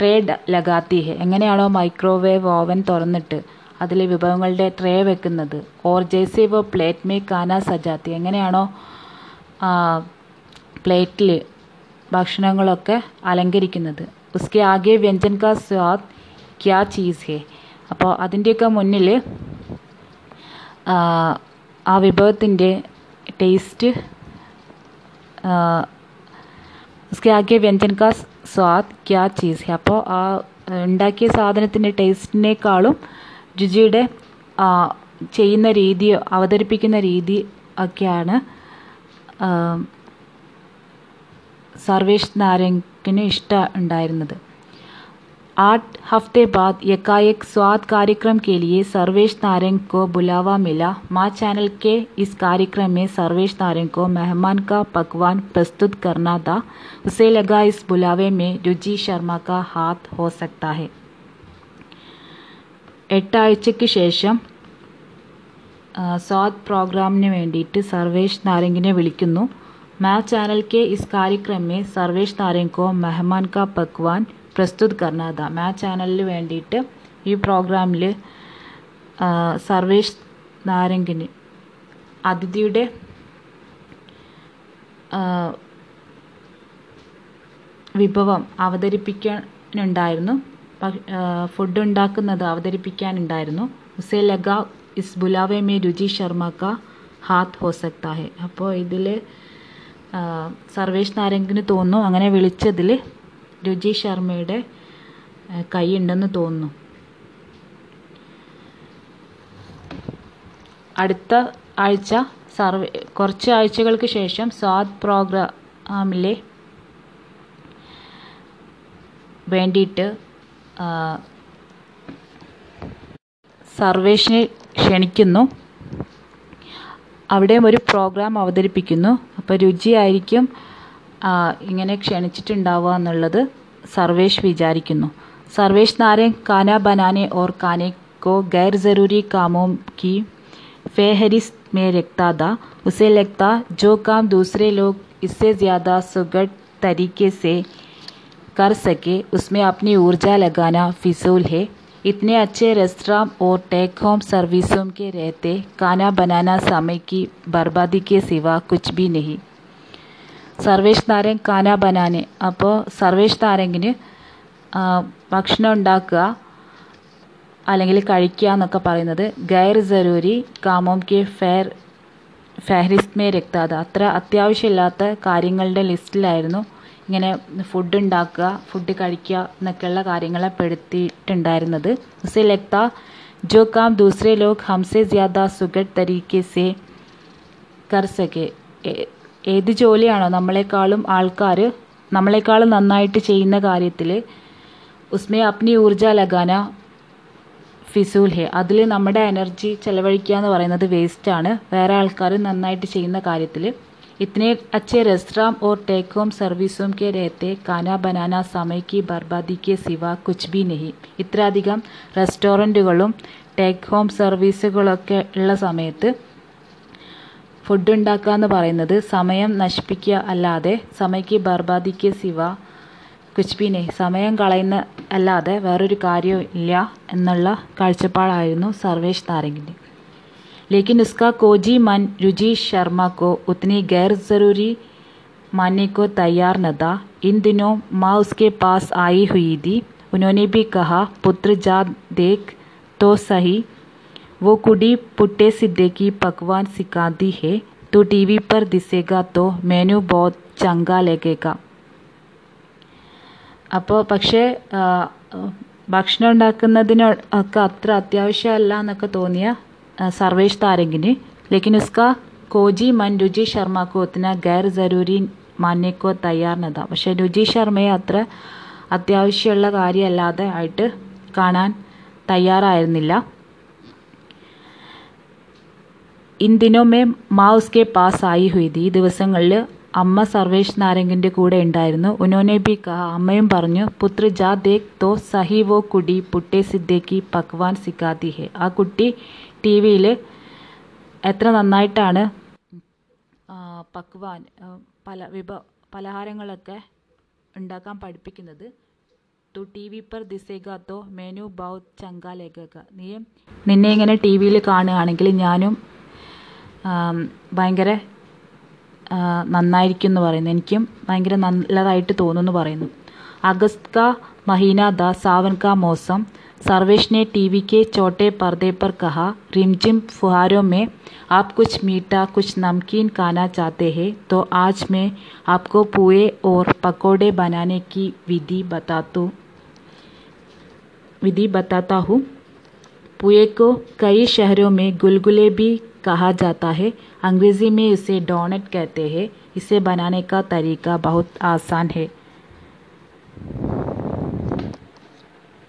ട്രേ ലഗാത്തി ഹെ. എങ്ങനെയാണോ മൈക്രോവേവ് ഓവൻ തുറന്നിട്ട് അതിൽ വിഭവങ്ങളുടെ ട്രേ വെക്കുന്നത്. ഓർ ജैसे വോ പ്ലേറ്റ് മേ കാന സജാത്തി. എങ്ങനെയാണോ പ്ലേറ്റിൽ ഭക്ഷണങ്ങളൊക്കെ അലങ്കരിക്കുന്നത്. ഉസ്കെ ആകെ വ്യഞ്ജൻ കാ സ്വാദ് ക്യാ ചീസ് ഹെ അപ്പോൾ അതിന്റെയൊക്കെ മുന്നിൽ ആ വിഭവത്തിന്റെ ടേസ്റ്റ് ഉസ്കെ ആകെ വ്യഞ്ജൻ കാ സ്വാദ് ക്യാ ചീസ് ഹെ അപ്പോൾ ആ ഉണ്ടാക്കിയ സാധനത്തിന്റെ ടേസ്റ്റിനേക്കാളും രുചിയുടെ ചെയ്യുന്ന രീതിയോ അവതരിപ്പിക്കുന്ന രീതി ഒക്കെയാണ് സർവേഷ് നാരങ്ങിന് ഇഷ്ടം ഉണ്ടായിരുന്നത് आठ हफ्ते बाद एकाएक स्वाद कार्यक्रम के लिए सर्वेश नारंग को बुलावा मिला माँ चैनल के इस कार्यक्रम में सर्वेश नारंग को मेहमान का पकवान प्रस्तुत करना था उसे लगा इस बुलावे में रुचि शर्मा का हाथ हो सकता है എട്ടാഴ്ചയ്ക്ക് ശേഷം സ്വാദ് പ്രോഗ്രാമിന് വേണ്ടിയിട്ട് സർവേഷ് നാരംഗിനെ വിളിക്കുന്നു മാ चैनल के इस कार्यक्रम में സർവേഷ് तारे കോ मेहमान കാ പക്വാൻ പ്രസ്തുത് കർണാഥ മാ ചാനലിന് വേണ്ടിയിട്ട് ഈ പ്രോഗ്രാമിൽ സർവേഷ് നാരംഗിന് അതിഥിയുടെ വിഭവം അവതരിപ്പിക്കാനുണ്ടായിരുന്നു. ഫുഡ് ഉണ്ടാക്കുന്നത് അവതരിപ്പിക്കാനുണ്ടായിരുന്നു. ഉസേ ലഗ ഇസ് ബുലാവെ മേ രുചി ശർമ്മ കാ ഹാത്ത് ഹോ സക്താ ഹെ. അപ്പോൾ ഇതിൽ സർവേഷ് നാരംഗിന് തോന്നുന്നു. അങ്ങനെ വിളിച്ചതിൽ രുചി ശർമ്മയുടെ കൈയുണ്ടെന്ന് തോന്നുന്നു. അടുത്ത ആഴ്ച സർവേ കുറച്ച് ആഴ്ചകൾക്ക് ശേഷം സ്വാദ് പ്രോഗ്രാമിലെ വേണ്ടിയിട്ട് സർവേഷിനെ ക്ഷണിക്കുന്നു. അവിടെയും ഒരു പ്രോഗ്രാം അവതരിപ്പിക്കുന്നു. അപ്പോൾ രുചിയായിരിക്കും ഇങ്ങനെ ക്ഷണിച്ചിട്ടുണ്ടാവുക എന്നുള്ളത് സർവേഷ് വിചാരിക്കുന്നു. സർവേഷ് നാരെ കാന ബനാനെ ഓർ കാനെ को गैर ज़रूरी कामों की फेहरिस्त में रखता था उसे लगता जो काम दूसरे लोग इससे ज़्यादा सुगट तरीके से कर सके उसमें अपनी ऊर्जा लगाना फिजूल है इतने अच्छे रेस्टोरां और टेक होम सर्विसों के रहते खाना बनाना समय की बर्बादी के सिवा कुछ भी नहीं സർവേഷ് നാരംഗ് കാന ബനാനെ അപ്പോൾ സർവേഷ് നാരങ്ങിന് ഭക്ഷണം ഉണ്ടാക്കുക അല്ലെങ്കിൽ കഴിക്കുക എന്നൊക്കെ പറയുന്നത് ഗൈർ ജരൂരി കാമോം കെ ഫെയർ ഫെഹറിസ്റ്റ് മേ രക്താത അത്ര അത്യാവശ്യമില്ലാത്ത കാര്യങ്ങളുടെ ലിസ്റ്റിലായിരുന്നു ഇങ്ങനെ ഫുഡ് ഉണ്ടാക്കുക ഫുഡ് കഴിക്കുക എന്നൊക്കെയുള്ള കാര്യങ്ങളെ പെടുത്തിയിട്ടുണ്ടായിരുന്നത്. ഉസെ ലഗ്താ ജോ കാം ദൂസരെ ലോക് ഹംസെ ജ്യാദ സുഗഡ് തരീക്കെ സെ കർ ഏത് ജോലിയാണോ നമ്മളെക്കാളും ആൾക്കാർ നമ്മളെക്കാളും നന്നായിട്ട് ചെയ്യുന്ന കാര്യത്തിൽ ഉസ്മേ അപ്നി ഊർജ ലഗാന ഫിസൂൽ ഹെ. അതിൽ നമ്മുടെ എനർജി ചെലവഴിക്കുക എന്ന് പറയുന്നത് വേസ്റ്റാണ്. വേറെ ആൾക്കാർ നന്നായിട്ട് ചെയ്യുന്ന കാര്യത്തിൽ ഇത്തനെ അച്ഛേ റെസ്റ്റോറാം ഓർ ടേക്ക് ഹോം സർവീസും കെ रहते കാന ബനാന സമയ की ബർബാദി के സിവ കുച്ച് ബി नहीं। ഇത്രയധികം റെസ്റ്റോറന്റുകളും ടേക്ക് ഹോം സർവീസുകളൊക്കെ ഉള്ള സമയത്ത് ഫുഡ് ഉണ്ടാക്കുക എന്ന് പറയുന്നത് സമയം നശിപ്പിക്കുക അല്ലാതെ സമയക്ക് ബർബാദിക്ക് സിവ കുച്ച്ബിനെ സമയം കളയുന്ന അല്ലാതെ വേറൊരു കാര്യവും ഇല്ല എന്നുള്ള കാഴ്ചപ്പാടായിരുന്നു സർവേഷ് നാരങ്ങിന്റെ. लेकिन उसका कोजी मन रुचि शर्मा को उतनी गैर ज़रूरी मानने को तैयार न था इन दिनों माँ उसके पास आई हुई थी उन्होंने भी कहा पुत्र जा देख तो सही वो कुड़ी पुट्टे सिद्धे की पकवान सिखाती है तो टीवी पर दिसेगा तो मेनू बहुत चंगा लगेगा അപ്പോൾ പക്ഷേ ഭക്ഷണം ഉണ്ടാക്കുന്നതിന് ഒക്കെ അത്ര അത്യാവശ്യമല്ല എന്നൊക്കെ തോന്നിയ സർവേഷ് താരങ്കിന് ലേക്കിൻ ഉസ്ക കോജി മൻ രുചി ശർമ്മക്കോ ഉത്തന ഗൈർ ജരൂരി മാന്യക്കോ തയ്യാറിനത പക്ഷേ രുചി ശർമ്മയെ അത്ര അത്യാവശ്യമുള്ള കാര്യമല്ലാതെ ആയിട്ട് കാണാൻ തയ്യാറായിരുന്നില്ല. ഇന്ദിനോമേ മാസ്കെ പാസ് ആയി ഹുയി ഈ ദിവസങ്ങളിൽ അമ്മ സർവേഷ് നാരംഗിന്റെ കൂടെ ഉണ്ടായിരുന്നു. ഉനോനെ ബി കഹ. അമ്മയും പറഞ്ഞു പുത്ര ജാ ദേഖ് തോ സഹി വോ കുടി പുട്ടെ സിദ്ദേക്ക് പക്വാൻ സിക്കാതി ഹെ. ആ കുട്ടി ടി വിയിൽ എത്ര നന്നായിട്ടാണ് പക്വാൻ പല വിഭ പലഹാരങ്ങളൊക്കെ ഉണ്ടാക്കാൻ പഠിപ്പിക്കുന്നത്. തു ടി വി പർ ദിസേഗ തോ മെനു ബൗത് ചങ്കാലേഖക നീ നിന്നെ ഇങ്ങനെ ടി വിയിൽ കാണുകയാണെങ്കിൽ ഞാനും ഭയങ്കര നന്നായിരിക്കും എന്ന് പറയുന്നു. എനിക്കും ഭയങ്കര നല്ലതായിട്ട് തോന്നുന്നു പറയുന്നു. അഗസ്റ്റ് കാ മഹീന ദ സാവൻ കാ മോസം. सर्वेश ने टीवी के छोटे पर्दे पर कहा, रिमझिम फुहारों में आप कुछ मीठा, कुछ नमकीन खाना चाहते हैं तो आज मैं आपको पुए और पकोड़े बनाने की विधि बताता विधि बताता हूँ। पुए को कई शहरों में गुलगुले भी कहा जाता है। अंग्रेज़ी में इसे डोनट कहते हैं। इसे बनाने का तरीका बहुत आसान है।